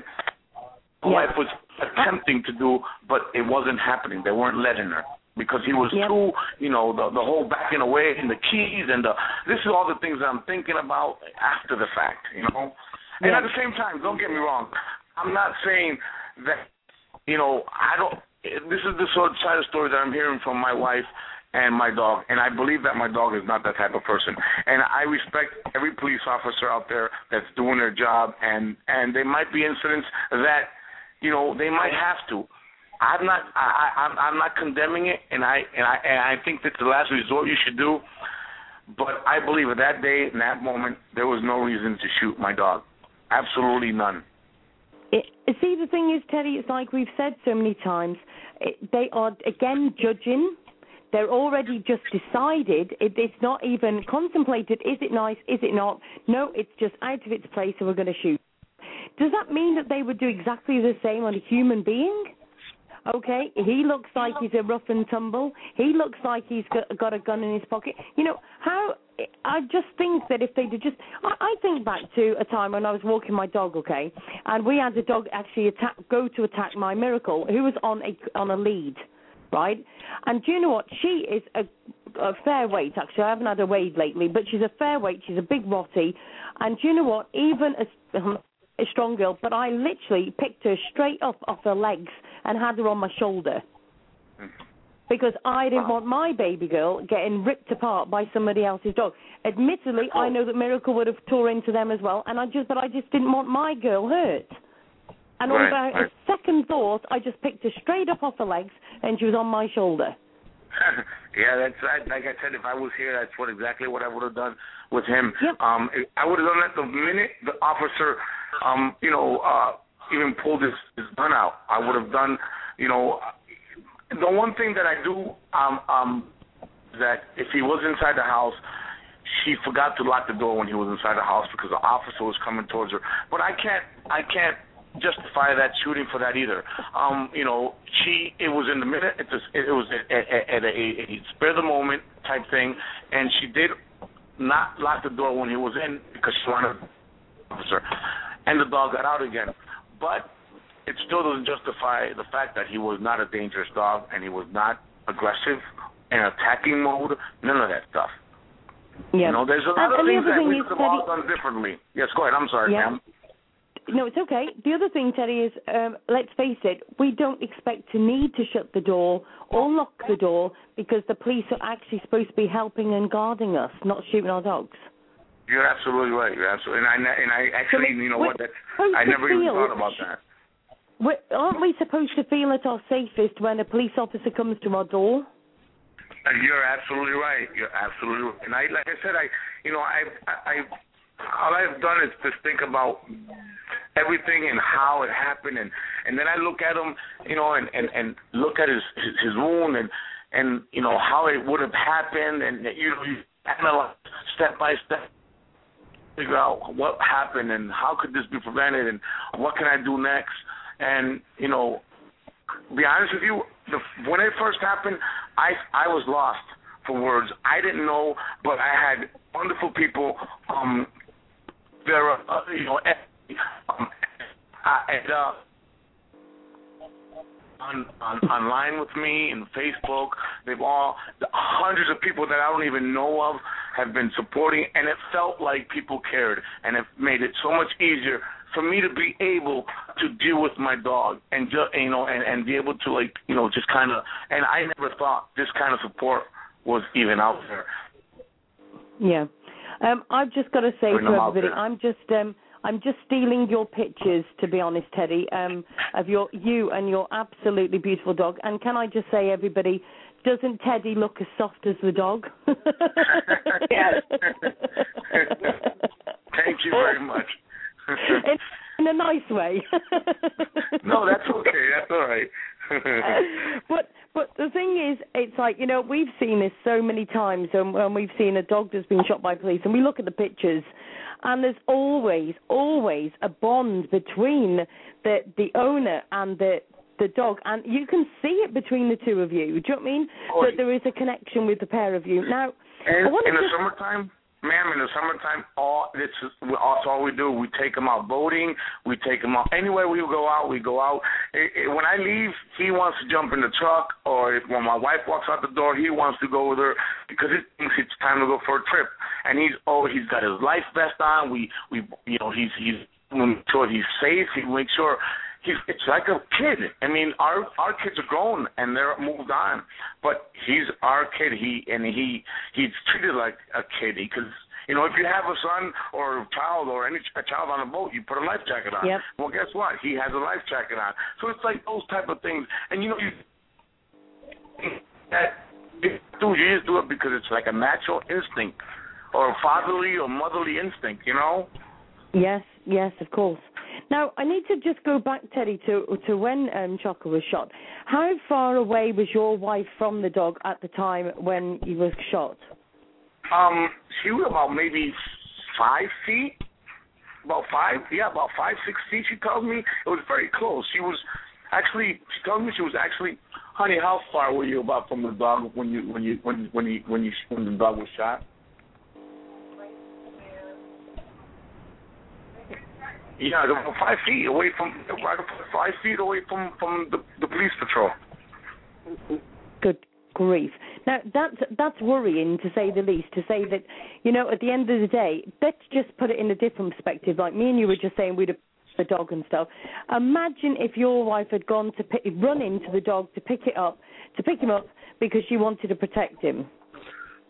My wife was attempting to do, but it wasn't happening. They weren't letting her because he was yep. too, you know, the the whole backing away and the keys and the. This is all the things that I'm thinking about after the fact, you know. And at the same time, don't get me wrong, I'm not saying that you know, I don't. This is the sort of side of story that I'm hearing from my wife. and my dog. And I believe that my dog is not that type of person. And I respect every police officer out there that's doing their job. And and there might be incidents that you know they might have to. I'm not I, I'm I'm not condemning it, and I and I and I think that's the last resort you should do. But I believe at that day, in that moment, there was no reason to shoot my dog. Absolutely none. It, see, the thing is, Teddy, it's like we've said so many times. It, they are again judging they're already just decided. It, it's not even contemplated. Is it nice? Is it not? No, it's just out of its place, and we're going to shoot. Does that mean that they would do exactly the same on a human being? Okay, he looks like he's a rough and tumble. He looks like he's got, got a gun in his pocket. You know how? I just think that if they did just, I, I think back to a time when I was walking my dog, okay, and we had a dog actually attack, go to attack my miracle, who was on a on a lead right? And do you know what? She is a, a fair weight, actually. I haven't had her weighed lately, but she's a fair weight. She's a big rotty. And do you know what? Even a, a strong girl, but I literally picked her straight up off her legs and had her on my shoulder. Hmm. Because I didn't want my baby girl getting ripped apart by somebody else's dog. Admittedly, I know that Miracle would have tore into them as well, and I just, but I just didn't want my girl hurt. And right, without right. a second thought, I just picked her straight up off her legs, and she was on my shoulder. yeah, that's right. Like I said, if I was here, that's what exactly what I would have done with him. Yep. Um, I would have done that the minute the officer, um, you know, uh, even pulled his, his gun out. I would have done, you know, the one thing that I do, um, um, that if he was inside the house, she forgot to lock the door when he was inside the house because the officer was coming towards her. But I can't, I can't justify that shooting for that either. Um, you know, she it was in the minute it was, it was at, at, at a, a spare the moment type thing, and she did not lock the door when he was in because she wanted an officer, and the dog got out again. But it still doesn't justify the fact that he was not a dangerous dog and he was not aggressive and attacking mode. None of that stuff. Yeah. You know, there's a lot and, of things that thing we could have all done differently. Yes, go ahead. I'm sorry, Yeah. ma'am. No, it's okay. The other thing, Teddy, is um, let's face it, we don't expect to need to shut the door or lock the door because the police are actually supposed to be helping and guarding us, not shooting our dogs. You're absolutely right. You're absolutely, and I and I actually, So you know what? I never even thought about that. We aren't we supposed to feel at our safest when a police officer comes to our door? Uh, You're absolutely right. You're absolutely right. And I, like I said, I, you know, I, I, I all I've done is just think about everything and how it happened, and and then I look at him, you know, and and and look at his his, his wound and and you know how it would have happened, and you know, you analyze step by step, figure out what happened and how could this be prevented, and what can I do next, and you know, be honest with you, the, when it first happened, I I was lost for words. I didn't know, but I had wonderful people. Um, there, uh, you know, um, and uh, on, on online with me and Facebook. They've all the hundreds of people that I don't even know of have been supporting, and it felt like people cared, and it made it so much easier for me to be able to deal with my dog and just you know and and be able to like you know just kind of and I never thought this kind of support was even out there. Yeah. Um, I've just got to say to everybody. I'm just um, I'm just stealing your pictures, to be honest, Teddy, um, of your you and your absolutely beautiful dog. And can I just say, everybody, doesn't Teddy look as soft as the dog? Yes. Thank you very much. in, in a nice way. no, that's okay. That's all right. but but the thing is, it's like you know we've seen this so many times, and when we've seen a dog that's been shot by police, and we look at the pictures, and there's always always a bond between the the owner and the the dog, and you can see it between the two of you. Do you know what I mean? Oh, that there is a connection with the pair of you. Now, And in the just summertime, ma'am, in the summertime, all this is all we do. We take him out boating. We take him out anywhere we go out. We go out. It, it, when I leave, he wants to jump in the truck, or if when my wife walks out the door, he wants to go with her because he thinks it's time to go for a trip. And he's oh, he's got his life vest on. We we you know he's he's make sure he's safe. He makes sure it's like a kid. I mean, our our kids are grown and they're moved on, but he's our kid. He and he he's treated like a kid because. You know, if you have a son or a child or any a child on a boat, you put a life jacket on. Yep. Well, guess what? He has a life jacket on. So it's like those type of things. And you know, you that do you just do it because it's like a natural instinct or a fatherly or motherly instinct. You know. Yes, yes, of course. Now, I need to just go back, Teddy, to to when um, Choco was shot. How far away was your wife from the dog at the time when he was shot? Um, she was about maybe five feet. About five, yeah, about five, six feet. She tells me it was very close. She was actually, she tells me she was actually, honey, how far were you about from the dog when you when you when when you when you when the dog was shot? Yeah, about five feet away from five feet away from from the the police patrol. Good grief. Now that's that's worrying to say the least. To say that, you know, at the end of the day, let's just put it in a different perspective. Like me and you were just saying, we'd have the dog and stuff. Imagine if your wife had gone to pick, run into the dog to pick it up, to pick him up because she wanted to protect him.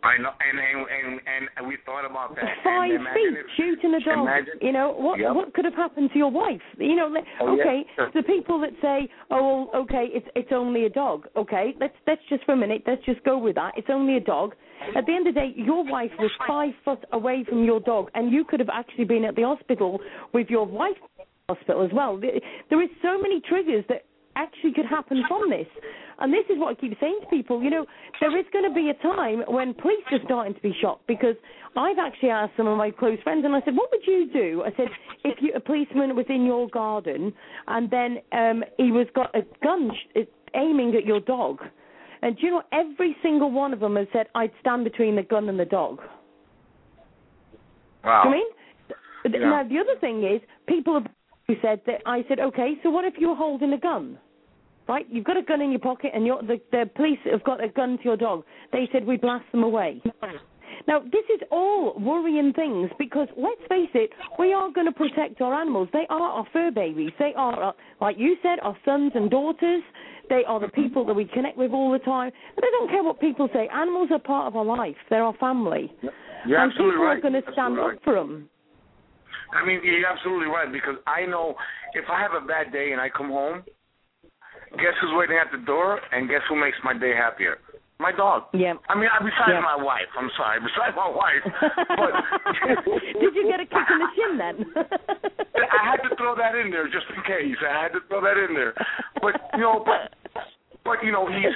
I know, and and and, and we thought about that. Five feet if, shooting a dog. imagine, you know what? Yep. What could have happened to your wife? You know, let, Oh, yeah. okay. Sure. The people that say, "Oh, okay, it's it's only a dog." Okay, let's let's just for a minute, let's just go with that. It's only a dog. At the end of the day, your wife was five foot away from your dog, and you could have actually been at the hospital with your wife in the hospital as well. There is so many triggers that actually could happen from this. And this is what I keep saying to people, you know, there is going to be a time when police are starting to be shot because I've actually asked some of my close friends and I said, what would you do? I said, if you, a policeman was in your garden and then um, he was got a gun sh- aiming at your dog. And do you know, every single one of them has said, I'd stand between the gun and the dog. Wow. Do you mean? Yeah. Now the other thing is, people have who said that I said, okay, so what if you're holding a gun? Right, you've got a gun in your pocket, and you're, the the police have got a gun to your dog. They said we blast them away. Now this is all worrying things because let's face it, we are going to protect our animals. They are our fur babies. They are, our, like you said, our sons and daughters. They are the people that we connect with all the time. And I don't care what people say. Animals are part of our life. They're our family. You're and absolutely people right. are going to stand Absolutely up for them. I mean, you're absolutely right because I know if I have a bad day and I come home, guess who's waiting at the door and guess who makes my day happier? My dog. Yeah. I mean, besides Yeah. my wife. I'm sorry, besides my wife. But Did you get a kick in the shin then? I had to throw that in there just in case. I had to throw that in there. But you know, but but you know, he's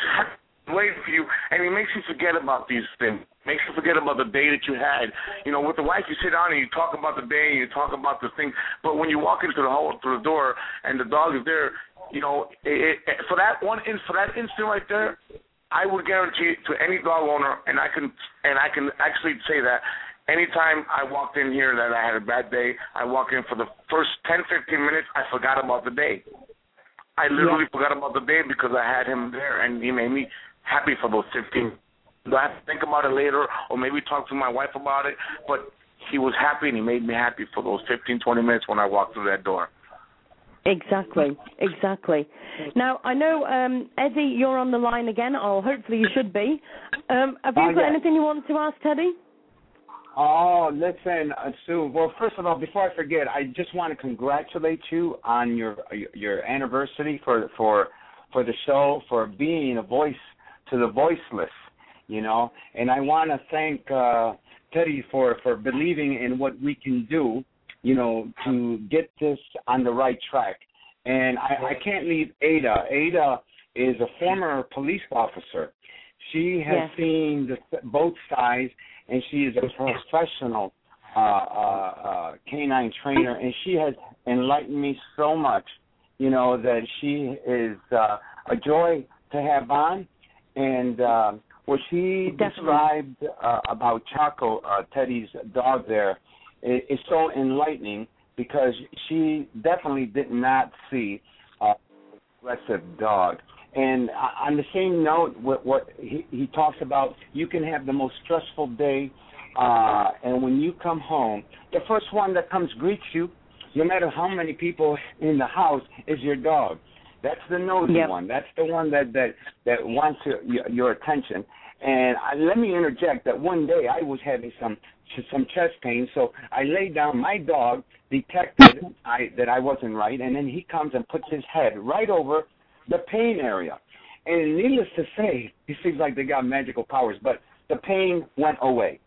waiting for you, and he makes you forget about these things. Makes you forget about the day that you had. You know, with the wife, you sit down and you talk about the day, and you talk about the thing. But when you walk into the hall through the door and the dog is there, you know, it, it, for that one, in, for that instant right there, I would guarantee to any dog owner, and I can and I can actually say that anytime I walked in here that I had a bad day, I walk in for the first 10, 15 minutes, I forgot about the day. I literally forgot about the day because I had him there, and he made me happy for those 15. Do I have to think about it later, or maybe talk to my wife about it? But he was happy, and he made me happy for those 15, 20 minutes when I walked through that door. Exactly, exactly. Now I know um, Eddie, you're on the line again, or hopefully you should be. Um, have you Oh, got anything you want to ask Teddy? Oh, listen, uh, Sue. Well, first of all, before I forget, I just want to congratulate you on your your anniversary for for for the show for being a voice to the voiceless, you know. And I want to thank uh, Teddy for for believing in what we can do, you know, to get this on the right track. And I, I can't leave Ada. Ada is a former police officer. She has Yes. seen the, both sides, and she is a professional uh, uh, uh, canine trainer, and she has enlightened me so much. You know that she is uh, a joy to have on, and uh, what she Definitely. described uh, about Chaco, uh, Teddy's dog, there is so enlightening because she definitely did not see uh, aggressive dog. And uh, on the same note, what, what he, he talks about, you can have the most stressful day, uh, and when you come home, the first one that comes greets you, no matter how many people in the house, is your dog. That's the nosy Yep. one. That's the one that that that wants your, your, your attention. And I, let me interject that one day I was having some some chest pain, so I laid down. My dog detected I that I wasn't right, and then he comes and puts his head right over the pain area. And needless to say, he seems like they got magical powers, but the pain went away.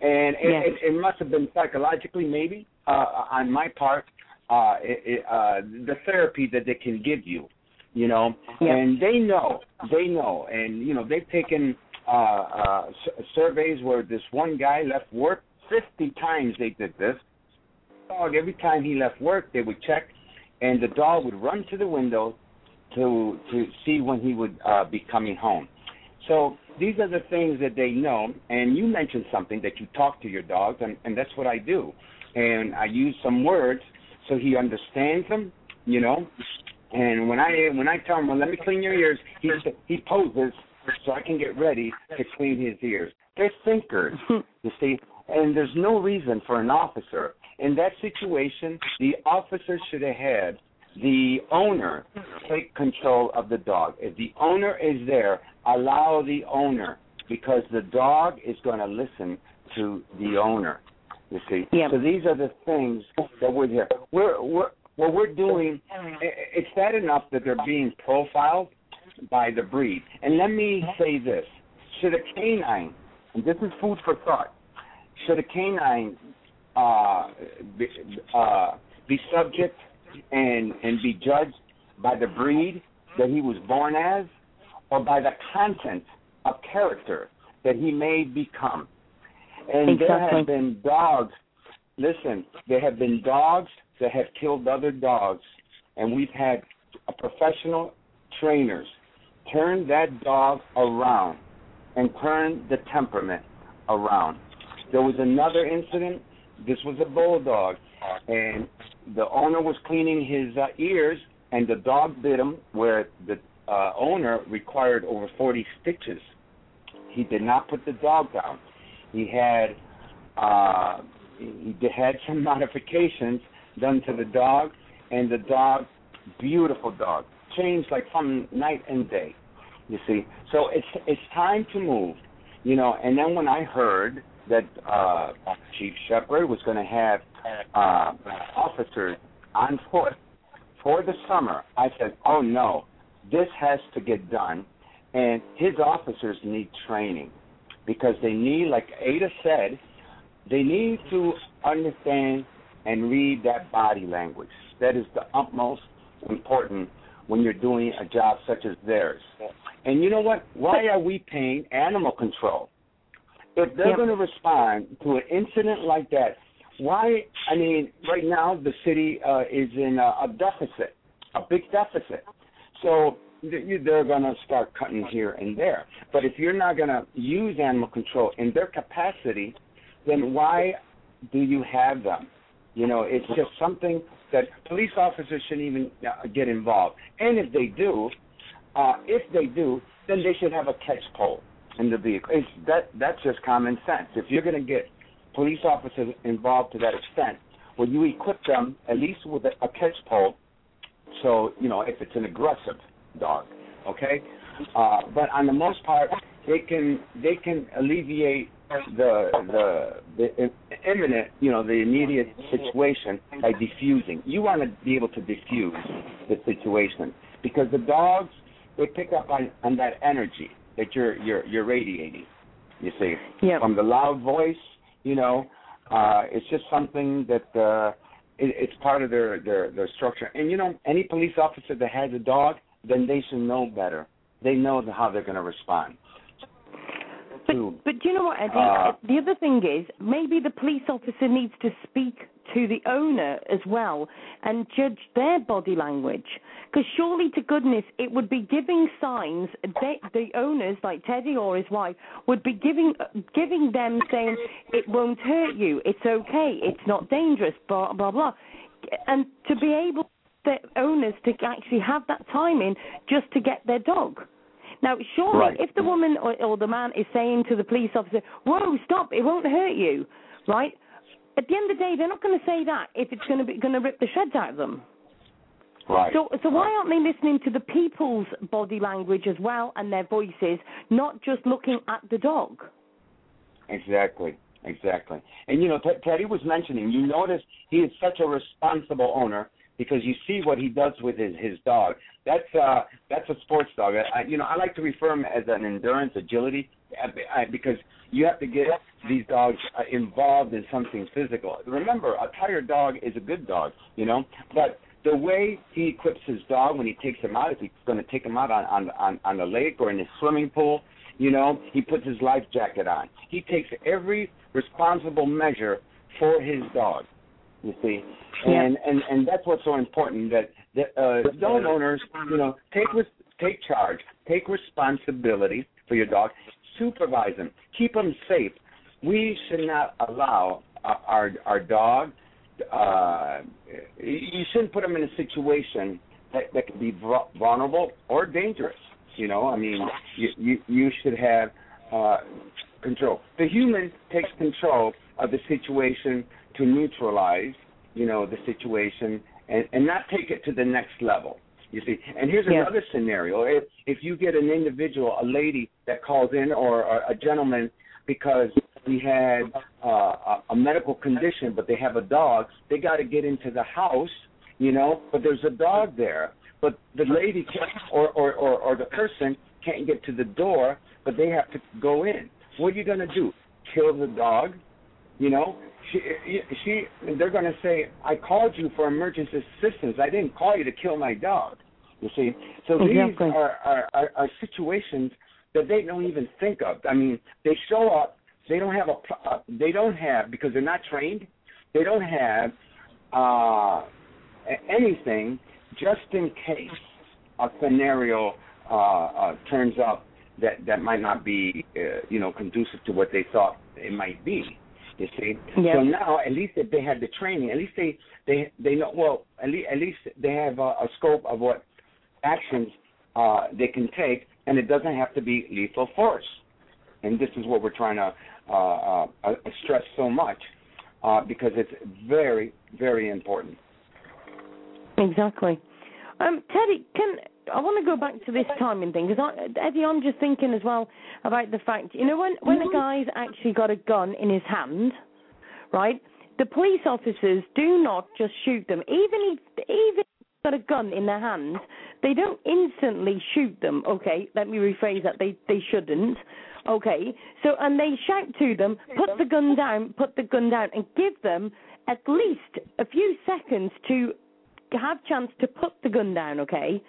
And it, Yes. it, it must have been psychologically, maybe, uh, on my part, uh, it, uh, the therapy that they can give you, you know. Yeah. And they know, they know, and you know they've taken uh, uh, s- surveys where this one guy left work 50 times. They did this. Dog every time he left work, they would check, and the dog would run to the window to to see when he would uh, be coming home. So these are the things that they know. And you mentioned something that you talk to your dogs, and, and that's what I do. And I use some words so he understands them, you know. And when I when I tell him, well, let me clean your ears, he he poses so I can get ready to clean his ears. They're thinkers, you see. And there's no reason for an officer in that situation. The officer should have had the owner take control of the dog. If the owner is there, allow the owner because the dog is going to listen to the owner. You see. Yep. So these are the things that we're here. We're we're what we're doing. It's bad enough that they're being profiled by the breed. And let me say this: should a canine, and this is food for thought, should a canine uh, be, uh, be subject and and be judged by the breed that he was born as, or by the content of character that he may become? And there Exactly. have been dogs. Listen, there have been dogs that have killed other dogs, and we've had a professional trainers turn that dog around and turn the temperament around. There was another incident. This was a bulldog, and the owner was cleaning his uh, ears, and the dog bit him where the uh, owner required over 40 stitches. He did not put the dog down. He had uh, he had some modifications done to the dog, and the dog, beautiful dog, changed like from night and day. You see, so it's it's time to move, you know. And then when I heard that uh, Chief Shepard was going to have uh, officers on foot for the summer, I said, "Oh no, this has to get done." And his officers need training because they need, like Ada said, they need to understand and read that body language. That is the utmost important when you're doing a job such as theirs. And you know what? Why are we paying animal control? If they're Yep. going to respond to an incident like that, why? I mean, right now the city uh, is in a, a deficit, a big deficit. So they're going to start cutting here and there. But if you're not going to use animal control in their capacity, then why do you have them? You know, it's just something that police officers shouldn't even uh, get involved. And if they do, uh, if they do, then they should have a catch pole in the vehicle. It's, that that's just common sense. If you're going to get police officers involved to that extent, well, you equip them at least with a, a catch pole. So you know, if it's an aggressive dog, okay. Uh, but on the most part, they can they can alleviate the the the imminent, you know, the immediate situation by diffusing. You want to be able to diffuse the situation because the dogs they pick up on on that energy that you're you're you're radiating. You see, Yeah. from the loud voice, you know, uh, it's just something that uh, it, it's part of their their their structure. And you know, any police officer that has a dog, then they should know better. They know how they're going to respond. But, but do you know what, Eddie? Uh, the other thing is maybe the police officer needs to speak to the owner as well and judge their body language. Because surely to goodness, it would be giving signs. They, the owners, like Teddy or his wife, would be giving giving them saying it won't hurt you, it's okay, it's not dangerous, blah blah blah, and to be able the owners to actually have that time in just to get their dog. Now, surely, Right. if the woman or, or the man is saying to the police officer, "Whoa, stop! It won't hurt you," right? at the end of the day, they're not going to say that if it's going to be going to rip the shreds out of them. Right. So, so why aren't they listening to the people's body language as well and their voices, not just looking at the dog? Exactly. Exactly. And you know, T- Teddy was mentioning. You notice he is such a responsible owner because you see what he does with his his dog. That's uh that's a sports dog. I, you know, I like to refer him as an endurance agility I, because you have to get these dogs uh, involved in something physical. Remember, a tired dog is a good dog, you know, but the way he equips his dog when he takes him out, if he's going to take him out on on on, on the lake or in his swimming pool, you know, he puts his life jacket on. He takes every responsible measure for his dog. You see, Yeah. and and and that's what's so important that that uh, dog owners, you know, take take charge, take responsibility for your dog, supervise them, keep them safe. We should not allow our our, dog. Uh, you shouldn't put them in a situation that that could be vul- vulnerable or dangerous. You know, I mean, you you, you should have uh, control. The human takes control of the situation to neutralize, you know, the situation and, and not take it to the next level. You see, and here's Yeah. another scenario: if if you get an individual, a lady that calls in, or a, a gentleman, because he had uh, a, a medical condition, but they have a dog, they got to get into the house, you know, but there's a dog there, but the lady can't, or or or, or the person can't get to the door, but they have to go in. What are you going to do? Kill the dog? You know, she she they're going to say, "I called you for emergency assistance. I didn't call you to kill my dog." You see, so these are, are are are situations that they don't even think of. I mean, they show up. They don't have a. Uh, they don't have because they're not trained. They don't have uh, anything just in case a scenario uh, uh, turns up that that might not be uh, you know conducive to what they thought it might be. You see, Yeah. so now at least if they have the training, at least they they they know well at least at least they have a, a scope of what actions uh, they can take, and it doesn't have to be lethal force. And this is what we're trying to uh, uh, uh, stress so much uh, because it's very very important. Exactly. Um, Teddy, can I want to go back to this timing thing because Eddie, I'm just thinking as well about the fact you know when when a mm-hmm. guy's actually got a gun in his hand, right? The police officers do not just shoot them, even if even if they've got a gun in their hand, they don't instantly shoot them. Okay, let me rephrase that. They they shouldn't. Okay, so and they shout to them, put the gun down, put the gun down, and give them at least a few seconds to have chance to put the gun down, okay?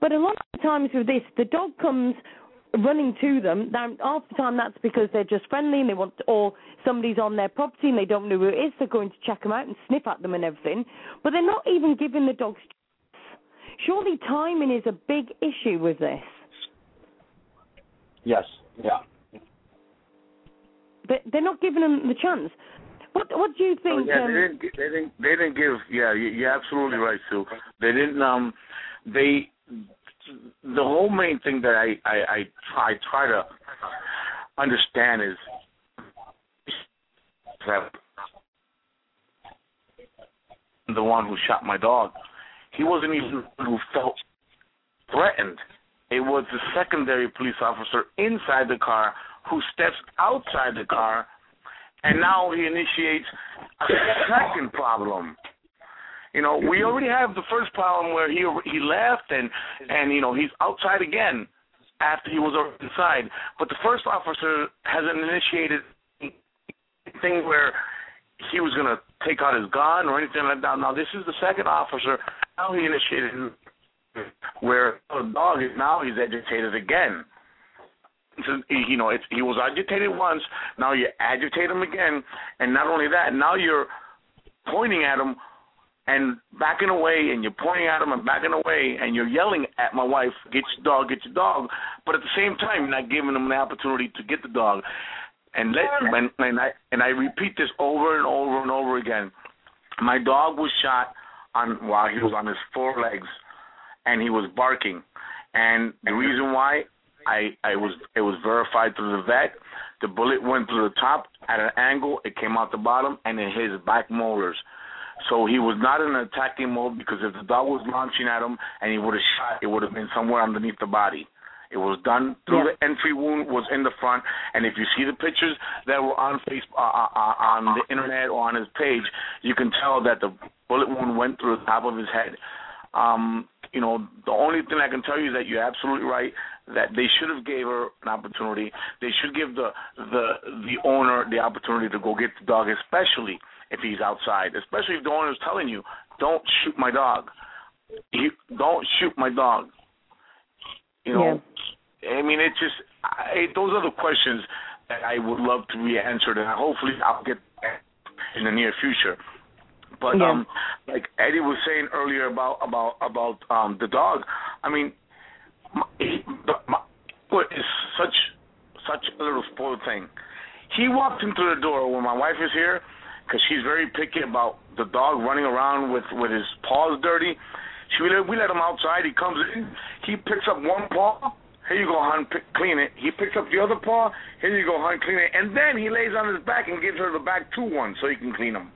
But a lot of times with this, the dog comes running to them. Now, half the time that's because they're just friendly and they want, or somebody's on their property and they don't know who it is. They're going to check them out and sniff at them and everything. But they're not even giving the dogs. Chance. Surely timing is a big issue with this. Yes. Yeah. They- They're not giving them the chance. What What do you Oh, think? yeah, um, they didn't. They didn't. They didn't give. Yeah, you- you're absolutely right, Sue. They didn't. Um, they. The whole main thing that I I I try, I try to understand is that the one who shot my dog, he wasn't even who felt threatened. It was the secondary police officer inside the car who steps outside the car and now he initiates a second problem. You know, we already have the first problem where he he left and and you know he's outside again after he was inside. But the first officer hasn't initiated anything where he was going to take out his gun or anything like that. Now this is the second officer. Now he initiated where the dog is now he's agitated again. You know, it's, he was agitated once. Now you agitate him again, and not only that, now you're pointing at him and backing away, and you're pointing at him and backing away, and you're yelling at my wife, "Get your dog, get your dog!" But at the same time, you're not giving him an opportunity to get the dog. And let and, and I and I repeat this over and over and over again. My dog was shot on while he was on his forelegs, and he was barking. And the reason why I I was it was verified through the vet The bullet went through the top at an angle. It came out the bottom and it hit his back molars. So he was not in an attacking mode because if the dog was launching at him and he would have shot, it would have been somewhere underneath the body. It was done through Yeah. the entry wound was in the front, and if you see the pictures that were on Facebook, uh, uh, on the internet or on his page, you can tell that the bullet wound went through the top of his head. Um, you know, the only thing I can tell you is that you're absolutely right that they should have gave her an opportunity. They should give the the the owner the opportunity to go get the dog, especially if he's outside. Especially if the owner is telling you, "Don't shoot my dog. You, don't shoot my dog." You know, I mean, it's just I, those are the questions that I would love to be answered, and hopefully I'll get in the near future. But Yeah. um, like Eddie was saying earlier about about about um the dog, I mean, my, foot is such such a little spoiled thing. He walked into the door when my wife is here because she's very picky about the dog running around with with his paws dirty. She we let, we let him outside. He comes in. He picks up one paw. Here you go, hon. Pick, clean it. He picks up the other paw. Here you go, hon. Clean it. And then he lays on his back and gives her the back two ones so he can clean them.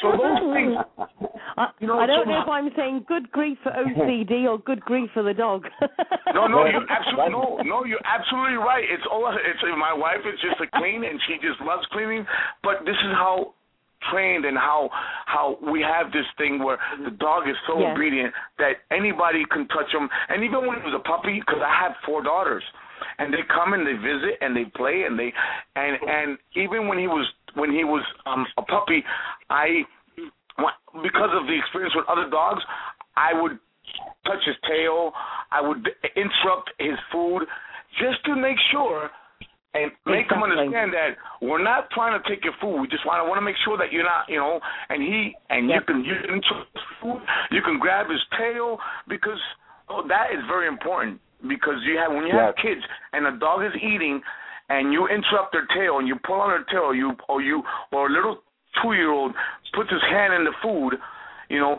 So those things, I, You know, I don't so know if I'm saying good grief for OCD or good grief for the dog. No, no, you absolutely no, no, you're absolutely right. It's all it's my wife is just a clean and she just loves cleaning, but this is how trained and how how we have this thing where the dog is so Yeah. obedient that anybody can touch him. And even when he was a puppy, because I have four daughters, and they come and they visit and they play and they and and even when he was when he was um a puppy, I because of the experience with other dogs, I would touch his tail. I would interrupt his food just to make sure and make him understand that we're not trying to take your food. We just want to want to make sure that you're not, you know. And he and you can you can interrupt his food. You can grab his tail because oh, that is very important because you have when you have kids and a dog is eating and you interrupt their tail and you pull on their tail, you or you or a little two year old puts his hand in the food, you know,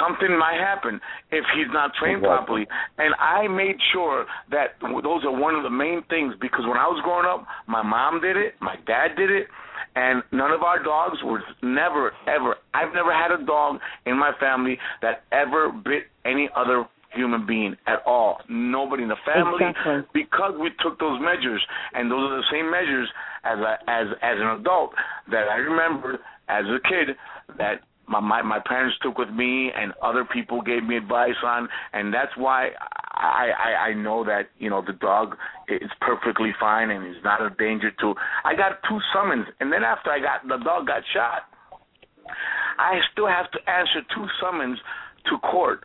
something might happen if he's not trained Exactly. properly. And I made sure that those are one of the main things because when I was growing up, my mom did it, my dad did it, and none of our dogs was never ever. I've never had a dog in my family that ever bit any other human being at all. Nobody in the family Exactly. because we took those measures, and those are the same measures as a, as as an adult that I remembered as a kid that my, my my parents took with me and other people gave me advice on, and that's why I I, I know that you know the dog is perfectly fine and is not a danger to. I got two summons, and then after I got the dog got shot, I still have to answer two summons to court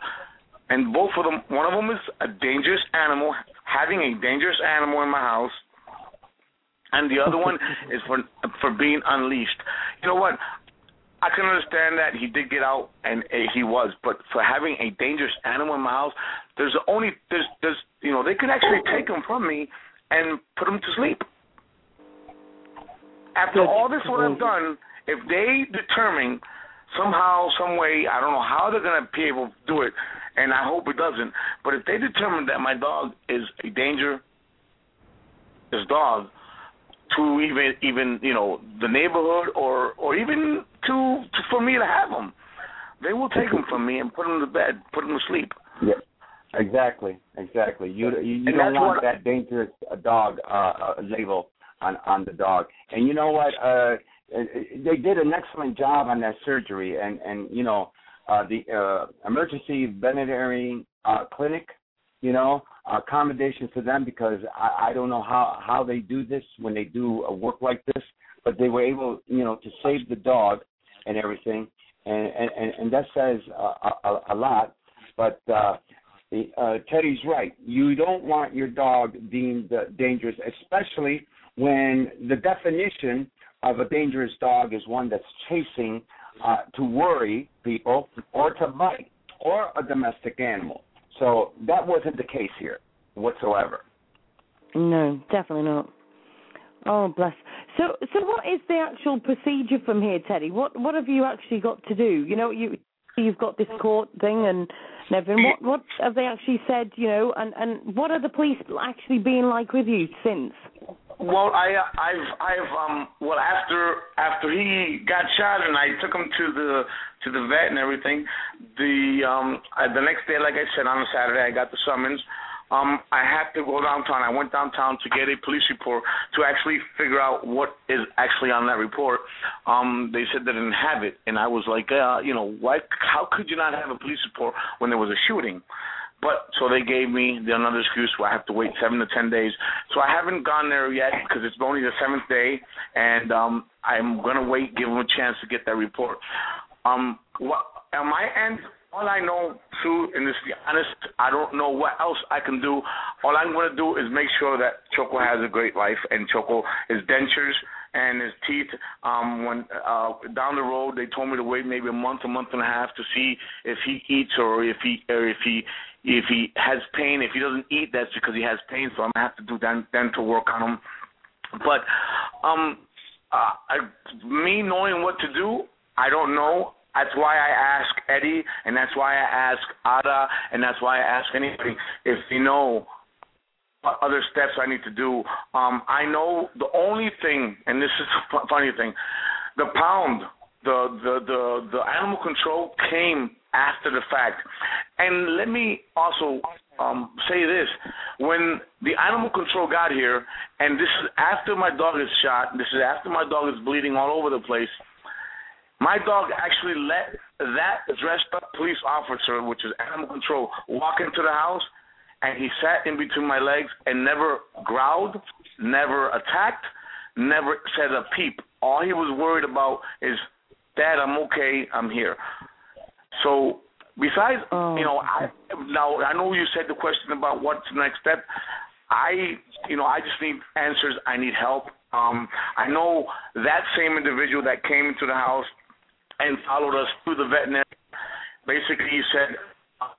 and both of them one of them is a dangerous animal having a dangerous animal in my house and the other one is for for being unleashed. You know what? I can understand that he did get out and uh, he was but for having a dangerous animal in my house there's only there's there's you know they can actually take him from me and put him to sleep. After all this what i've done if they determine somehow, some way, I don't know how they're gonna be able to do it, and I hope it doesn't. But if they determine that my dog is a danger, this dog, to even even you know the neighborhood or or even to, to for me to have him, they will take him from me and put him to bed, put him to sleep. Yeah, exactly, exactly. You you, you don't want that dangerous uh, dog uh, uh, label on on the dog. And you know what? Uh, they did an excellent job on that surgery, and and you know uh, the uh, emergency veterinary uh, clinic. You know, accommodations to them because I, I don't know how how they do this when they do a work like this, but they were able, you know, to save the dog and everything, and and and that says a, a, a lot. But uh, uh, Teddy's right. You don't want your dog deemed dangerous, especially when the definition of a dangerous dog is one that's chasing uh, to worry people or to bite or a domestic animal. So that wasn't the case here whatsoever. No, definitely not. Oh, bless. So, so what is the actual procedure from here, Teddy? What what have you actually got to do? You know, you you've got this court thing, and Nevin, what what have they actually said? You know, and and what are the police actually being like with you since? Well, I I've I've um well after after he got shot and I took him to the to the vet and everything, the um I, the next day, like I said, on a Saturday, I got the summons. Um, I had to go downtown. I went downtown to get a police report to actually figure out what is actually on that report. Um, they said they didn't have it, and I was like, uh, you know, why? How could you not have a police report when there was a shooting? But so they gave me the another excuse where I have to wait seven to ten days. So I haven't gone there yet because it's only the seventh day, and um, I'm gonna wait, give them a chance to get that report. Um, what on my end, all I know, Sue, and to be honest, I don't know what else I can do. All I'm to do is make sure that Choco has a great life, and Choco, his dentures and his teeth. Um, when uh, down the road, they told me to wait maybe a month, a month and a half to see if he eats or if he or if he if he has pain. If he doesn't eat, that's because he has pain. So I'm gonna have to do dental work on him. But um, uh, I, me knowing what to do, I don't know. That's why I ask Eddie, and that's why I ask Ada, and that's why I ask anybody if they know what other steps I need to do. Um, I know the only thing, and this is the funny thing, the pound, the the the the animal control came after the fact, and let me also um, say this: when the animal control got here, and this is after my dog is shot, this is after my dog is bleeding all over the place my dog actually let that dressed up police officer, which is animal control, walk into the house, and he sat in between my legs and never growled, never attacked, never said a peep. All he was worried about is, Dad, I'm okay, I'm here. So besides, oh. you know, I now I know you said the question about what's the next step. I, you know, I just need answers. I need help. Um, I know that same individual that came into the house and followed us through the veterinary. Basically, he said,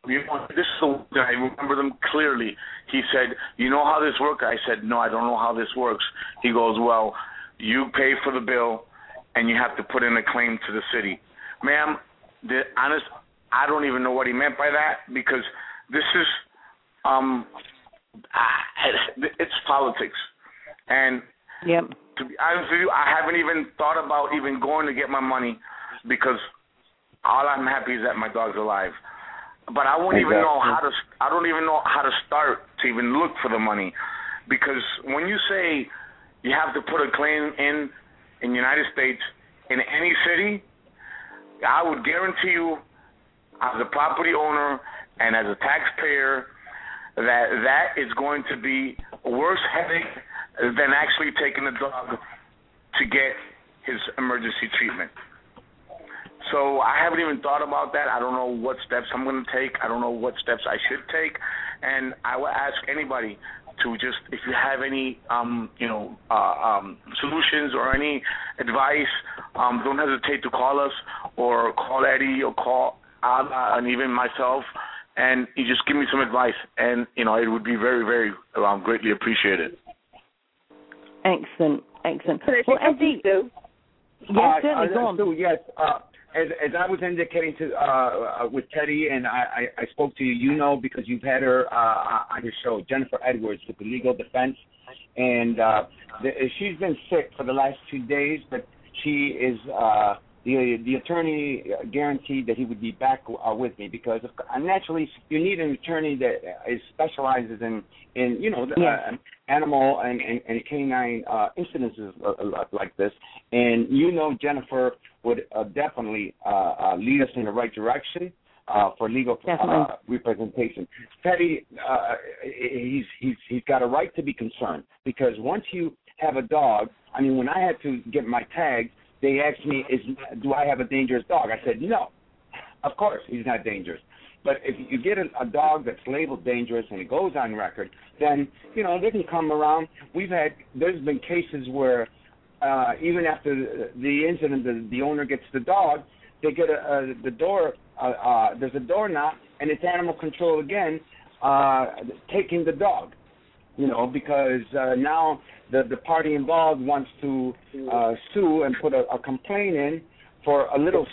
you know, this is the I remember them clearly. He said, "You know how this works?" I said, "No, I don't know how this works." He goes, "Well, you pay for the bill, and you have to put in a claim to the city." Ma'am, the honest, I don't even know what he meant by that because this is, um, it's politics, and yep. to be honest with you, I haven't even thought about even going to get my money because all I'm happy is that my dog's alive. But I won't exactly. even know how to. I don't even know how to start to even look for the money, because when you say you have to put a claim in in the United States in any city, I would guarantee you, as a property owner and as a taxpayer, that that is going to be worse headache than actually taking a dog to get his emergency treatment. So I haven't even thought about that. I don't know what steps I'm going to take. I don't know what steps I should take, and I will ask anybody to just if you have any um, you know uh, um, solutions or any advice, um, don't hesitate to call us or call Eddie or call Ada and even myself, and you just give me some advice, and you know it would be very very um, greatly appreciated. Excellent, excellent. Well, Eddie, yes, uh, certainly. Uh, go on. So, yes. Uh, as as I was indicating to uh, uh, with Teddy, and I, I, I spoke to you, you know, because you've had her uh, on your show, Jennifer Edwards with the legal defense, and uh, the, she's been sick for the last two days, but she is uh, the the attorney guaranteed that he would be back uh, with me because of, uh, naturally you need an attorney that is specializes in in you know yes. uh, animal and and, and canine uh, incidences uh, like this, and you know Jennifer would uh, definitely uh, uh, lead us in the right direction. Uh, for legal uh, representation, Teddy, uh, he's he's he's got a right to be concerned because once you have a dog, I mean, when I had to get my tag, they asked me, "Is do I have a dangerous dog?" I said, "No, of course he's not dangerous." But if you get a, a dog that's labeled dangerous and it goes on record, then you know they can come around. We've had there's been cases where uh, even after the, incident, the, the owner gets the dog, they get a, a the door. Uh, uh, there's a door knock, and it's animal control again, uh, taking the dog. You know, because uh, now the the party involved wants to uh, sue and put a, a complaint in for a little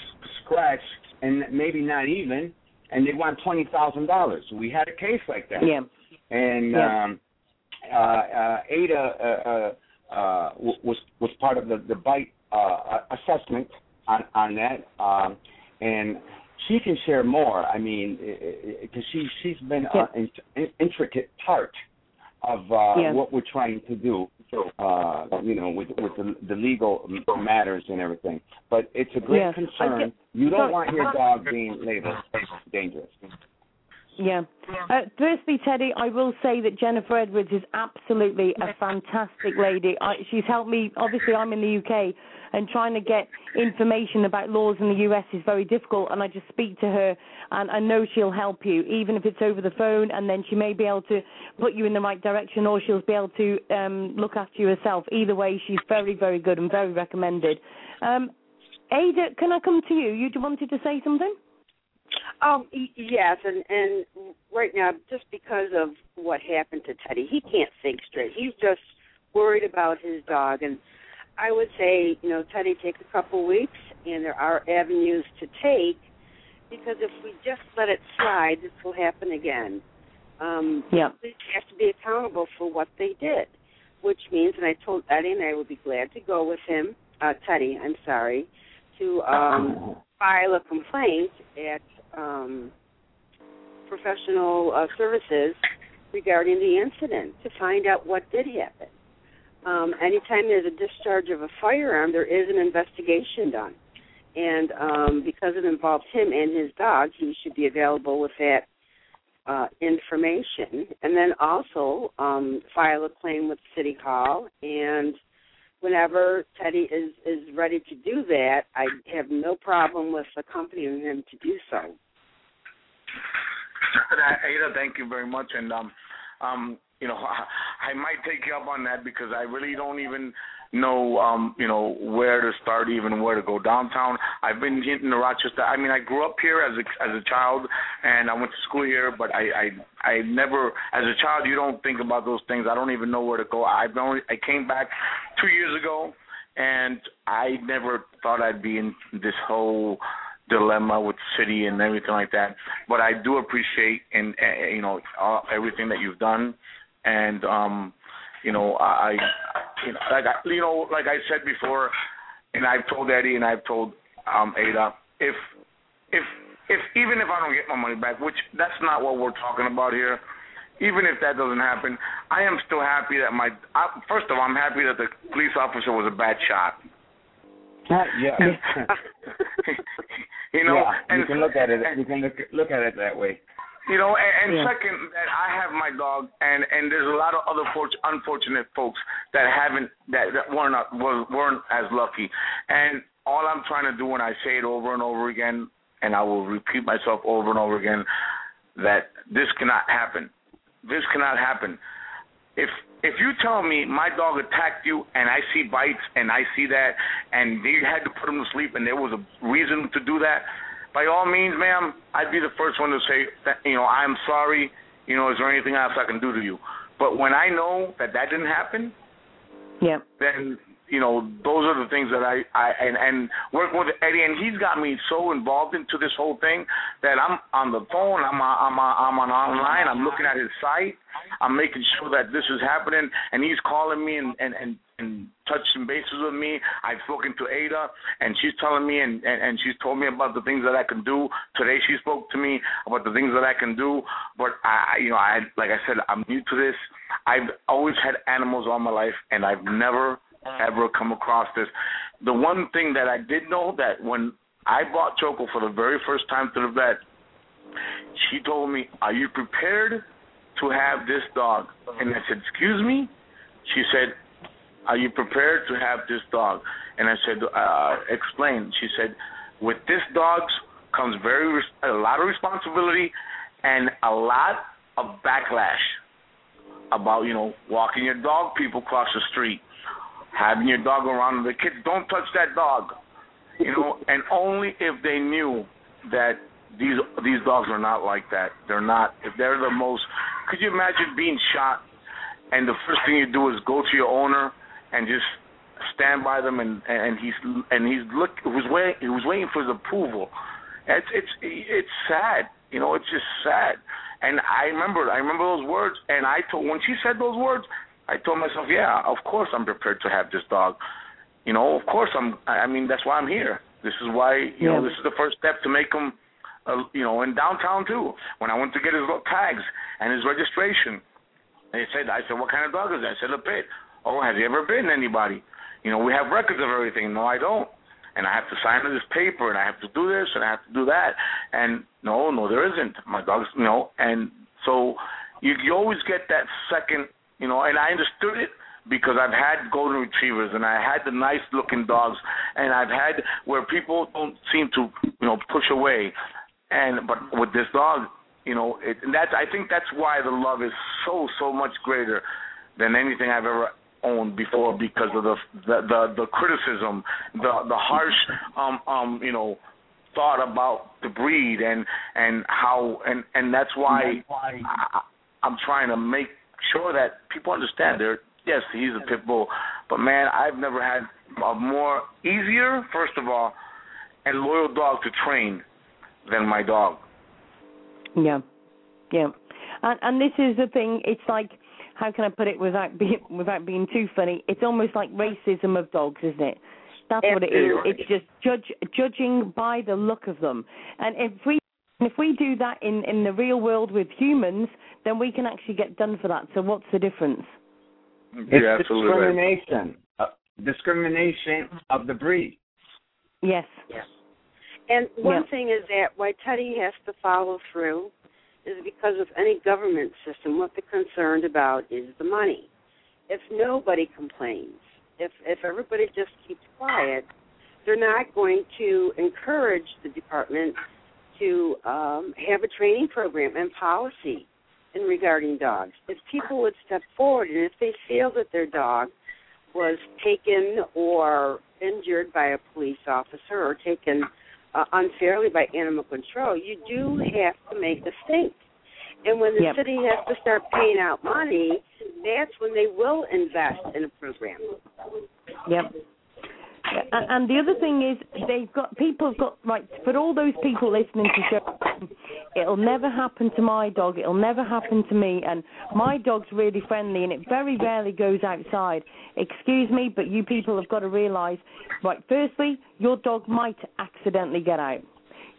scratch and maybe not even, and they want twenty thousand dollars. We had a case like that. Yeah. And Yeah. um, uh, uh, Ada uh, uh, uh, was was part of the the bite uh, assessment on on that, um, and she can share more. I mean, because she she's been Yeah. an in, intricate part of uh, Yeah. what we're trying to do. Uh, you know, with with the, the legal matters and everything. But it's a great Yeah. concern. Get- you don't so- want your dog being labeled dangerous. Yeah. Uh, firstly, Teddy, I will say that Jennifer Edwards is absolutely a fantastic lady. I, she's helped me. Obviously, I'm in the UK, and trying to get information about laws in the US is very difficult. And I just speak to her, and I know she'll help you, even if it's over the phone. And then she may be able to put you in the right direction, or she'll be able to um, look after you herself. Either way, she's very, very good and very recommended. Um, Ada, can I come to you? You wanted to say something? Um, yes, and and right now, just because of what happened to Teddy, he can't think straight. He's just worried about his dog, and I would say, you know, Teddy, take a couple weeks, and there are avenues to take, because if we just let it slide, this will happen again. Um, Yeah. They have to be accountable for what they did, which means, and I told Eddie, and I would be glad to go with him, uh, Teddy, I'm sorry, to um, file a complaint at um, professional uh, services regarding the incident to find out what did happen. Um, anytime there's a discharge of a firearm, there is an investigation done. And um, because it involves him and his dog, he should be available with that uh, information. And then also um, file a claim with City Hall. And whenever Teddy is, is ready to do that, I have no problem with accompanying him to do so. Ada, thank you very much, and um, um, you know, I, I might take you up on that because I really don't even know, um, you know, where to start, even where to go downtown. I've been in the Rochester. I mean, I grew up here as a as a child, and I went to school here, but I I I never, as a child, you don't think about those things. I don't even know where to go. I've only I came back two years ago, and I never thought I'd be in this whole dilemma with city and everything like that. But I do appreciate and uh, you know all, everything that you've done, and um, you know I, you know like I, you know like I said before, and I've told Eddie and I've told um, Ada if if if even if I don't get my money back, which that's not what we're talking about here. Even if that doesn't happen, I am still happy that my. I, first of all, I'm happy that the police officer was a bad shot. yeah. you know, yeah, and you can look at it. You can look look at it that way. You know, and, and Yeah. second, that I have my dog, and and there's a lot of other fort- unfortunate folks that haven't that, that weren't uh, was, weren't as lucky. And all I'm trying to do when I say it over and over again, and I will repeat myself over and over again, that this cannot happen. This cannot happen. If if you tell me my dog attacked you and I see bites and I see that and you had to put him to sleep and there was a reason to do that, by all means, ma'am, I'd be the first one to say, that, you know, I'm sorry. You know, is there anything else I can do to you? But when I know that that didn't happen, Yeah. then you know those are the things that I I and and working with Eddie and he's got me so involved into this whole thing that I'm on the phone, I'm on, I'm on, I'm on online, I'm looking at his site, I'm making sure that this is happening, and he's calling me and and and, and touching bases with me. I've spoken to Ada and she's telling me and, and and she's told me about the things that I can do. Today she spoke to me about the things that I can do, but I you know I like I said I'm new to this. I've always had animals all my life, and I've never ever come across this. The one thing that I did know that when I bought Choco for the very first time to the vet, she told me, "Are you prepared to have this dog?" And I said, "Excuse me." She said, "Are you prepared to have this dog?" And I said, uh, "Explain." She said, "With this dog comes very a lot of responsibility and a lot of backlash about you know walking your dog people cross the street having your dog around the kids. Don't touch that dog. You know and only if they knew that these these dogs are not like that. They're not if they're the most could you imagine being shot and the first thing you do is go to your owner and just stand by them and and he's and he's look who's waiting who's waiting for his approval. It's it's it's sad. You know, it's just sad. And I remember, I remember those words, and I told when she said those words, I told myself, yeah, of course I'm prepared to have this dog. You know, of course I'm. I mean, that's why I'm here. This is why you yeah. know this is the first step to make him, uh, you know, in downtown too. When I went to get his tags and his registration, they said, I said, what kind of dog is that? I said, a pit. Oh, have you ever bitten anybody? You know, we have records of everything. No, I don't and I have to sign this paper, and I have to do this, and I have to do that. And no, no, there isn't. My dog's, you know, and so you, you always get that second, you know, and I understood it because I've had golden retrievers and I had the nice looking dogs and I've had where people don't seem to, you know, push away. And but with this dog, you know, it, and that's I think that's why the love is so so much greater than anything I've ever owned before because of the the the, the criticism, the the harsh um um you know thought about the breed and and how and and that's why, I, I'm trying to make sure that people understand there. Yes, he's a pit bull, but man, I've never had a more easier, first of all, and loyal dog to train than my dog. Yeah, yeah, and and this is the thing. It's like how can I put it without being without being too funny? It's almost like racism of dogs, isn't it? That's what it is. It's just judge judging by the look of them. And if we if we do that in in the real world with humans, then we can actually get done for that. So what's the difference? It's discrimination. Uh, discrimination of the breed. Yes. Yes. And one thing is that why Teddy has to follow through is because of any government system, what they're concerned about is the money. If nobody complains, if if everybody just keeps quiet, they're not going to encourage the department to um, have a training program and policy in regarding dogs. If people would step forward and if they feel that their dog was taken or injured by a police officer or taken uh, unfairly by animal control, you do have to make a stink. And when the yep. city has to start paying out money, that's when they will invest in a program. Yep. And and the other thing is, they've got people have got right for all those people listening to show. It'll never happen to my dog. It'll never happen to me. And my dog's really friendly, and it very rarely goes outside. Excuse me, but you people have got to realise, right? Firstly, your dog might accidentally get out.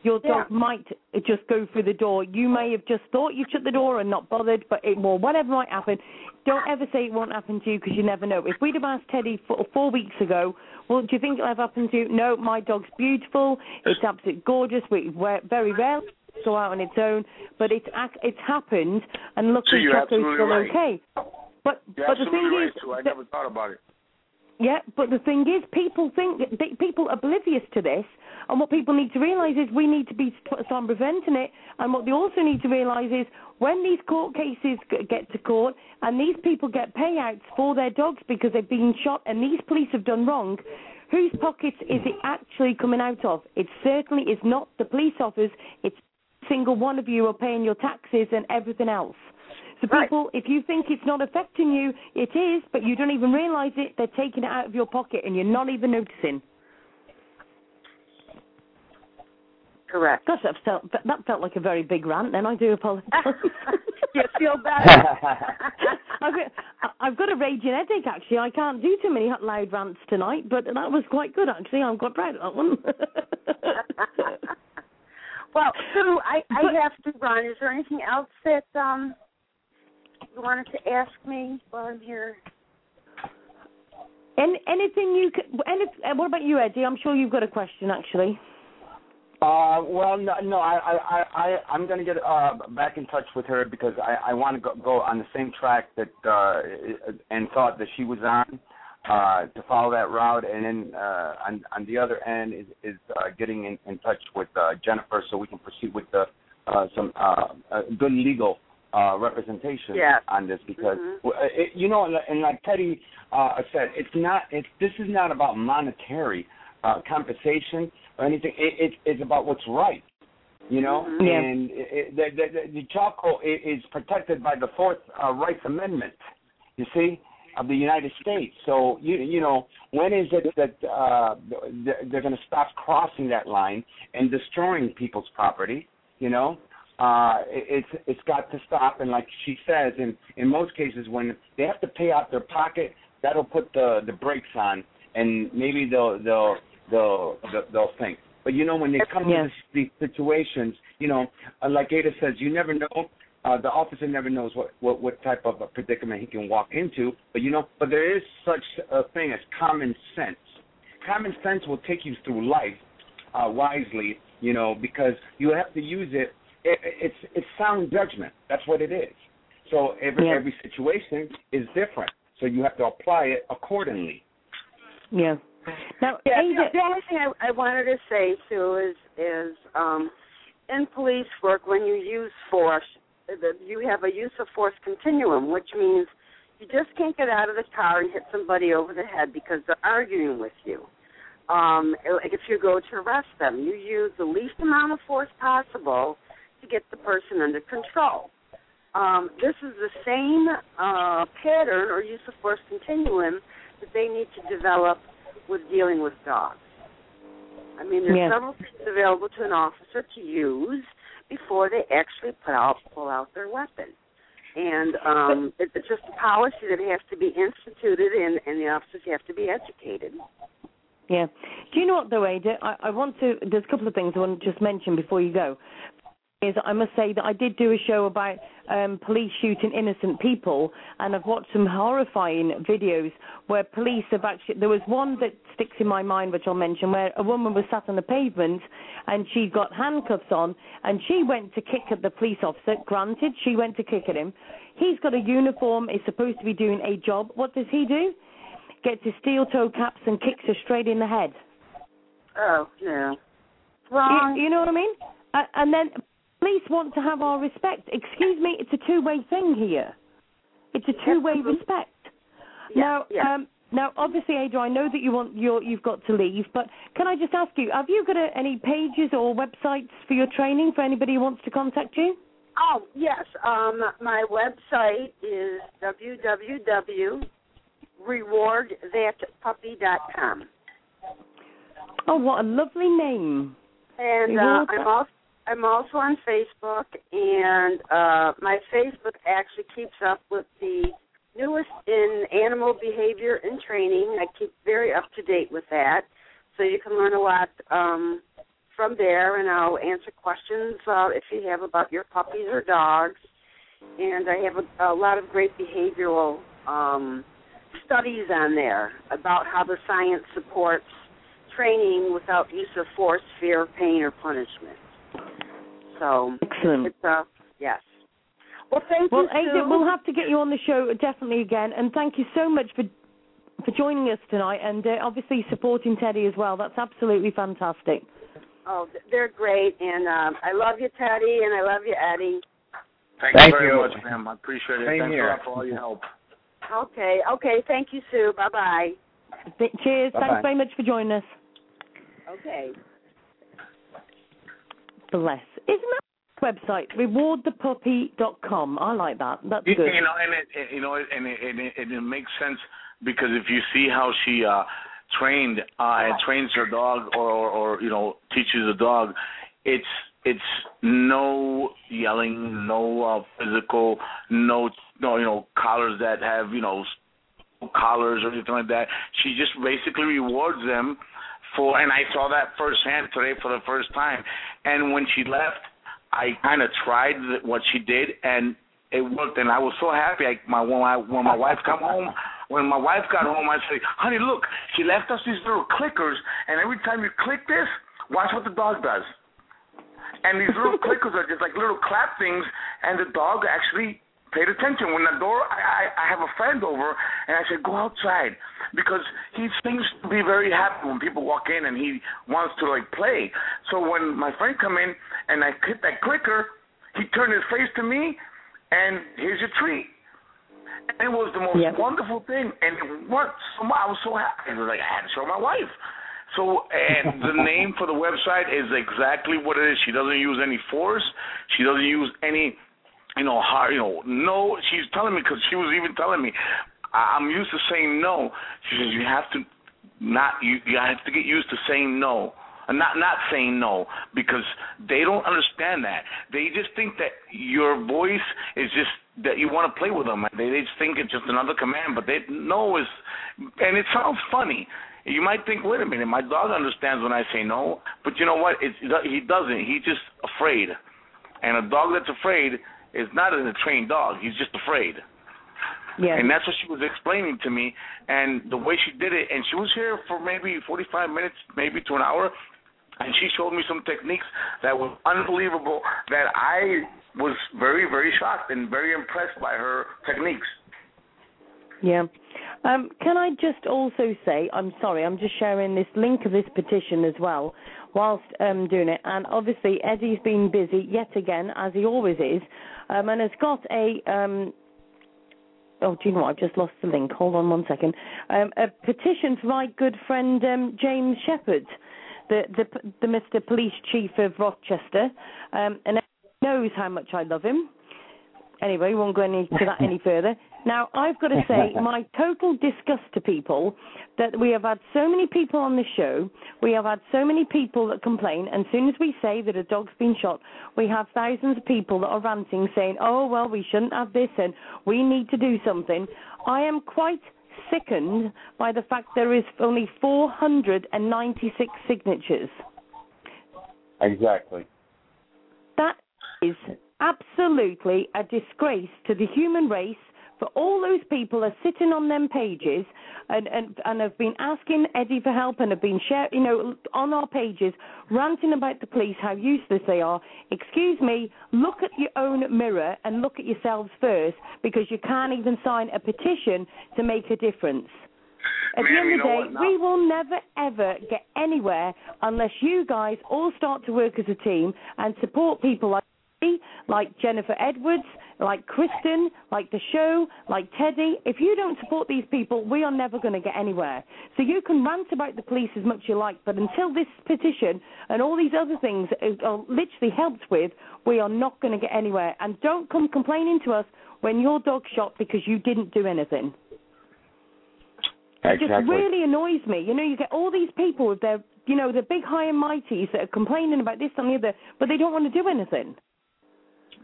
Your dog yeah. might just go through the door. You may have just thought you shut the door and not bothered, but it will. Whatever might happen, don't ever say it won't happen to you because you never know. If we'd have asked Teddy four, four weeks ago, well, do you think it'll ever happen to you? No, my dog's beautiful. It's absolutely gorgeous. We very rarely go out on its own, but it's it's happened, and luckily so Choco's still right. okay. But you're but the thing right is. I never thought about it. Yeah, but the thing is, people think people oblivious to this and what people need to realise is we need to be on preventing it. And what they also need to realise is when these court cases get to court and these people get payouts for their dogs because they've been shot and these police have done wrong, whose pockets is it actually coming out of? It certainly is not the police officers. It's single one of you are paying your taxes and everything else. So people, right. if you think it's not affecting you, it is, but you don't even realise it. They're taking it out of your pocket and you're not even noticing. Correct. Gosh, that felt that felt like a very big rant. Then I do apologize. you feel bad. I've, I've got a raging headache. Actually, I can't do too many loud rants tonight, but that was quite good. Actually, I'm quite proud of that one. well, Sue, I I but, have to run. Is there anything else that um you wanted to ask me while I'm here? Any, anything you could? Any, what about you, Eddie? I'm sure you've got a question actually. Uh, well, no, no, I, I, I, I'm going to get uh, back in touch with her because I, I want to go, go on the same track that uh, and thought that she was on uh, to follow that route, and then uh, on, on the other end is, is uh, getting in, in touch with uh, Jennifer so we can proceed with the, uh, some uh, uh, good legal uh, representation yeah. on this because mm-hmm. it, you know, and like Teddy uh, said, it's not. It's this is not about monetary uh, compensation or anything. It, it, it's about what's right, you know. Mm-hmm. And it, the, the, the Chaco is protected by the Fourth uh, Rights Amendment. You see, of the United States. So you you know when is it that uh, they're going to stop crossing that line and destroying people's property? You know, uh, it's it's got to stop. And like she says, in in most cases, when they have to pay out their pocket, that'll put the the brakes on, and maybe they'll they'll they'll they'll, they'll think. But you know, when they come yes. to these situations, you know, uh, like Ada says, you never know. Uh, the officer never knows what, what what type of a predicament he can walk into. But you know, but there is such a thing as common sense. Common sense will take you through life uh, wisely, you know, because you have to use it. It it's it's sound judgment. That's what it is. So every Yeah. every situation is different. So you have to apply it accordingly. Yeah. Now, Yeah, Ada, the, the only thing I, I wanted to say too is is um, in police work when you use force, the, you have a use of force continuum, which means you just can't get out of the car and hit somebody over the head because they're arguing with you. Um, like if you go to arrest them, you use the least amount of force possible to get the person under control. Um, this is the same uh, pattern or use of force continuum that they need to develop with dealing with dogs. I mean, there's Yeah. several things available to an officer to use before they actually put out pull out their weapon. And um, it- it's just a policy that has to be instituted, and, and the officers have to be educated. Yeah. Do you know what though, Ada? I, I want to. There's a couple of things I want to just mention before you go. Is I must say that I did do a show about um, police shooting innocent people, and I've watched some horrifying videos where police have actually. There was one that sticks in my mind, which I'll mention, where a woman was sat on the pavement and she got handcuffs on, and she went to kick at the police officer. Granted, she went to kick at him. He's got a uniform. Is supposed to be doing a job. What does he do? Gets his steel toe caps and kicks her straight in the head. Oh. You, Wrong. you know what I mean? And then police want to have our respect. Excuse me, it's a two-way thing here. It's a two-way respect. Yeah, now, yeah. um, now, obviously, Ada, I know that you want you're, you've got to leave, but can I just ask you, have you got a, any pages or websites for your training for anybody who wants to contact you? Oh, yes. Um, my website is www.rewardthatpuppy.com. Oh, what a lovely name! And uh, I'm also I'm also on Facebook, and uh, my Facebook actually keeps up with the newest in animal behavior and training. I keep very up to date with that, so you can learn a lot um, from there. And I'll answer questions uh, if you have about your puppies or dogs. And I have a, a lot of great behavioral um, studies on there about how the science supports training without use of force, fear, pain, or punishment. So Excellent. it's uh yes. Well, thank Well, you. Ada, Sue. we'll have to get you on the show definitely again, and thank you so much for for joining us tonight, and uh, obviously supporting Teddy as well. That's absolutely fantastic. Oh, they're great, and um, I love you, Teddy, and I love you, Eddie. Thank, Thank you very you. much, ma'am. I appreciate it. Same Thanks here. a lot for all your help. Okay, okay. Thank you, Sue. Bye bye. Th- Cheers. Bye-bye. Thanks very much for joining us. Okay. Bless. Isn't that website rewardthepuppy.com? I like that. That's You, good. you know, and it, you know, and it, and it, and it makes sense because if you see how she uh trained uh and trains her dog or, or or you know teaches the dog, it's it's no yelling, no uh, physical, no no you know collars that have you know collars or anything like that. She just basically rewards them for, and I saw that firsthand today for the first time. And when she left, I kind of tried what she did, and it worked. And I was so happy. I, my when my when my wife come home, when my wife got home, I said, "Honey, look, she left us these little clickers, and every time you click this, watch what the dog does." And these little clickers are just like little clap things, and the dog actually paid attention. When the door, I, I, I have a friend over, and I said, go outside because he seems to be very happy when people walk in and he wants to like play. So when my friend come in and I hit that clicker, he turned his face to me, and here's your treat. And it was the most Yep. wonderful thing, and it worked. So. I was so happy. It was like I had to show my wife. So, and the name for the website is exactly what it is. She doesn't use any force. She doesn't use any, you know, hard, you know, no. She's telling me because she was even telling me, I- I'm used to saying no. She says you have to not, you, you have to get used to saying no. not not saying no because they don't understand that. They just think that your voice is just that you want to play with them. They, they just think it's just another command, but they know is, and it sounds funny. You might think, wait a minute, my dog understands when I say no, but you know what? It's, he doesn't. He's just afraid, and a dog that's afraid is not a trained dog. He's just afraid. Yeah. And that's what she was explaining to me, and the way she did it. And she was here for maybe 45 minutes, maybe to an hour, and she showed me some techniques that was unbelievable. That I was very, very shocked and very impressed by her techniques. Yeah. Um, can I just also say, I'm sorry, I'm just sharing this link of this petition as well whilst um, doing it. And obviously, Eddie's been busy yet again, as he always is, um, and has got a. Um, oh, do you know what? I've just lost the link. Hold on one second. Um, a petition for my good friend um, James Shepherd, the, the the Mr. Police Chief of Rochester, um, and knows how much I love him. Anyway, we won't go into that any further. Now, I've got to say, my total disgust to people that we have had so many people on the show, we have had so many people that complain, and as soon as we say that a dog's been shot, we have thousands of people that are ranting saying, oh, well, we shouldn't have this and we need to do something. I am quite sickened by the fact there is only 496 signatures. Exactly. That is absolutely a disgrace to the human race for all those people are sitting on them pages and, and, and have been asking Eddie for help and have been share, you know, on our pages ranting about the police, how useless they are. Excuse me, look at your own mirror and look at yourselves first because you can't even sign a petition to make a difference. At the end of the day, we will never ever get anywhere unless you guys all start to work as a team and support people like like Jennifer Edwards, like Kristen, like the show, like Teddy. If you don't support these people, we are never going to get anywhere. So you can rant about the police as much as you like, but until this petition and all these other things are literally helped with, we are not going to get anywhere. And don't come complaining to us when your dog's shot because you didn't do anything. Exactly. It just really annoys me. You know, you get all these people with their, you know, the big high and mighties that are complaining about this and the other, but they don't want to do anything.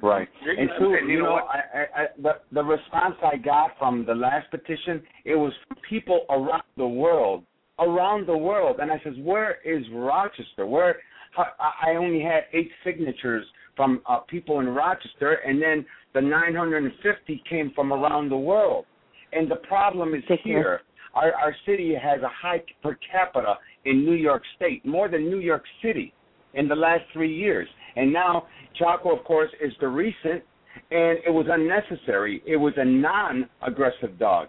Right. And Sue, you know, I, I, I, the the response I got from the last petition, it was from people around the world, around the world, and I says, where is Rochester? Where I only had eight signatures from uh, people in Rochester, and then the 950 came from around the world. And the problem is here. Our, our city has a high per capita in New York State, more than New York City in the last three years. And now Chaco, of course, is the recent, and it was unnecessary. It was a non-aggressive dog.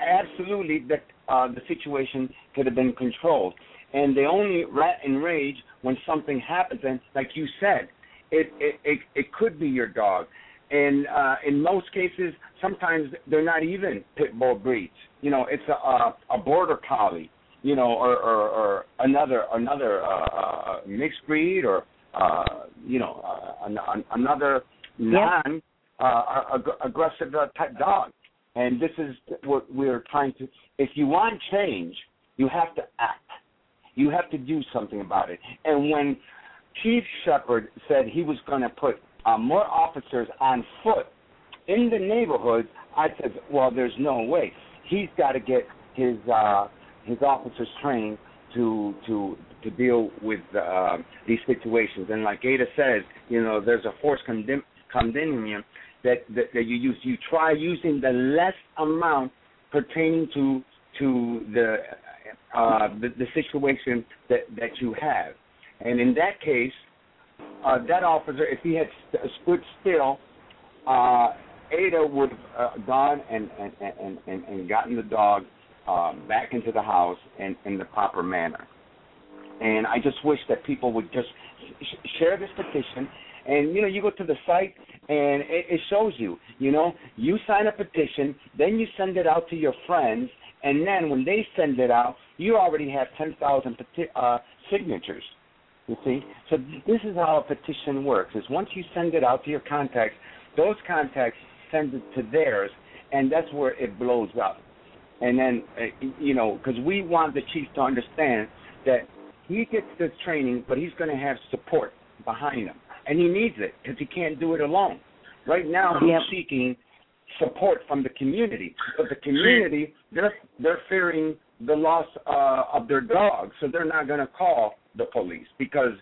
Absolutely, that uh, the situation could have been controlled. And they only rat and rage when something happens. And like you said, it it it, it could be your dog. And uh, in most cases, sometimes they're not even pit bull breeds. You know, it's a a, a border collie. You know, or or, or another another uh, uh, mixed breed or uh, you know, uh, an, an, another non uh, ag- aggressive uh, type dog. And this is what we're trying to. If you want change, you have to act. You have to do something about it. And when Chief Shepherd said he was going to put uh, more officers on foot in the neighborhoods, I said, well, there's no way. He's got to get his uh, his officers trained to to to deal with uh, these situations. And like Ada says, you know, there's a force condemn, condemnium that, that that you use. You try using the less amount pertaining to to the uh, the, the situation that that you have. And in that case, uh, that officer, if he had st- stood still, uh, Ada would have uh, gone and, and, and, and, and gotten the dog uh, back into the house in, in the proper manner. And I just wish that people would just sh- share this petition. And you know, you go to the site and it, it shows you. You know, you sign a petition, then you send it out to your friends, and then when they send it out, you already have ten thousand peti- uh, signatures. You see, so this is how a petition works: is once you send it out to your contacts, those contacts send it to theirs, and that's where it blows up. And then, uh, you know, because we want the chief to understand that he gets this training, but he's going to have support behind him, and he needs it because he can't do it alone. Right now, he's Yep. seeking support from the community, but the community they're they're fearing the loss uh, of their dog, so they're not going to call the police because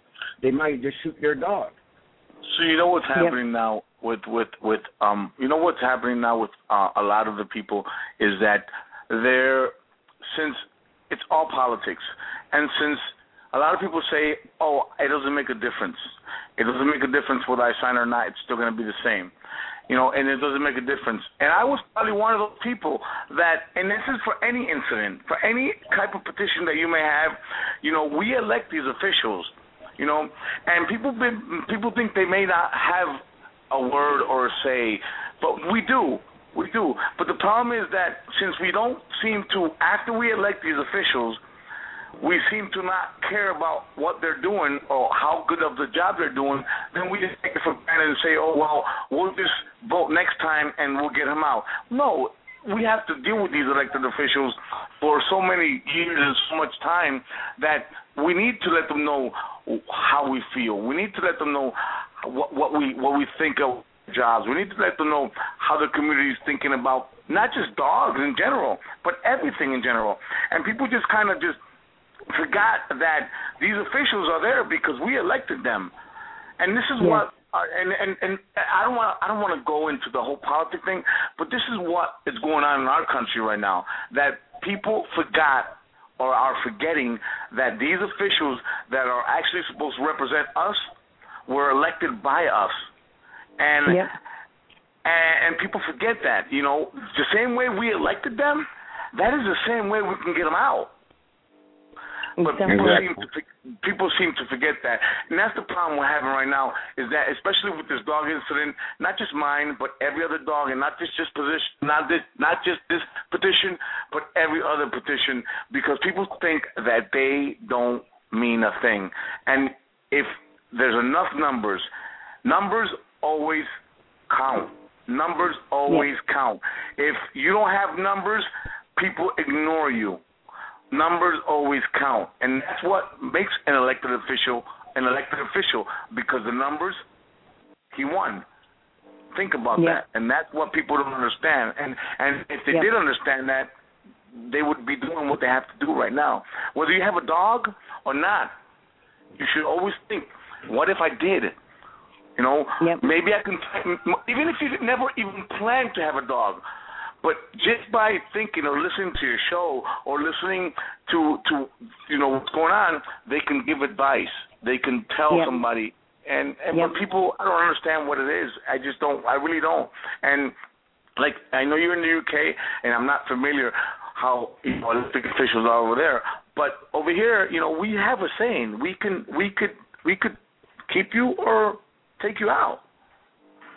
they might just shoot their dog. So you know what's happening now with with with um you know what's happening now with uh, a lot of the people is that they're since it's all politics and since a lot of people say oh it doesn't make a difference. It doesn't make a difference whether I sign or not. It's still going to be the same. You know and it doesn't make a difference. And I was probably one of those people that and this is for any incident for any type of petition that you may have you know we elect these officials you know and people been, people think they may not have a word or a say but we do. We do. But the problem is that since we don't seem to after we elect these officials we seem to not care about what they're doing or how good of the job they're doing, then we just take it for granted and say, oh, well, we'll just vote next time and we'll get him out. No, we have to deal with these elected officials for so many years and so much time that we need to let them know how we feel. We need to let them know what, what we what we think of jobs. We need to let them know how the community is thinking about not just dogs in general, but everything in general. And people just kind of just forgot that these officials are there because we elected them, and this is Yeah. what. Uh, and and and I don't want I don't want to go into the whole politic thing, but this is what is going on in our country right now. That people forgot or are forgetting that these officials that are actually supposed to represent us were elected by us, and Yep. and, and people forget that. You know, the same way we elected them, that is the same way we can get them out. But people seem to people seem to forget that, and that's the problem we're having right now. Is that especially with this dog incident, not just mine, but every other dog, and not just this position, not this, not just this petition, but every other petition, because people think that they don't mean a thing, and if there's enough numbers, numbers always count. Numbers always count. If you don't have numbers, people ignore you numbers always count, and that's what makes an elected official an elected official because the numbers he won. Think about Yeah. that, and that's what people don't understand. And and if they Yeah. did understand that, they would be doing what they have to do right now. Whether you have a dog or not, you should always think, what if I did? You know, Yep. maybe I can. Even if you never even plan to have a dog, but just by thinking or listening to your show or listening to to you know what's going on, they can give advice. They can tell Yep. somebody. And and Yep. when people, I don't understand what it is. I just don't. I really don't. And like I know you're in the UK, and I'm not familiar how you know elected officials are over there. But over here, you know, we have a saying. We can we could we could keep you or take you out.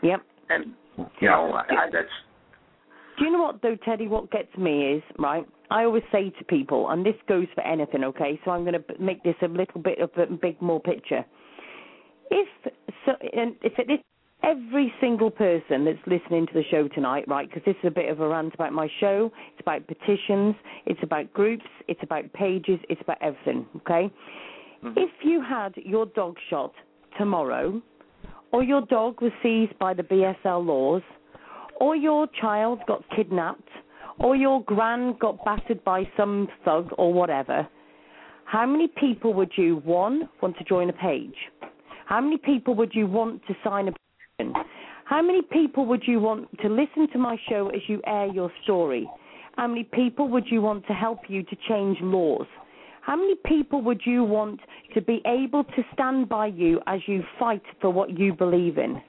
Yep. And you Yeah. know, I, I, that's Do you know what though, Teddy? What gets me is right. I always say to people, and this goes for anything, okay? So I'm going to make this a little bit of a big more picture. If so, and if it is every single person that's listening to the show tonight, right? Because this is a bit of a rant about my show. It's about petitions. It's about groups. It's about pages. It's about everything. Okay. Mm-hmm. If you had your dog shot tomorrow, or your dog was seized by the BSL laws, or your child got kidnapped, or your grand got battered by some thug or whatever, how many people would you, one, want to join a page? How many people would you want to sign a petition? How many people would you want to listen to my show as you air your story? How many people would you want to help you to change laws? How many people would you want to be able to stand by you as you fight for what you believe in?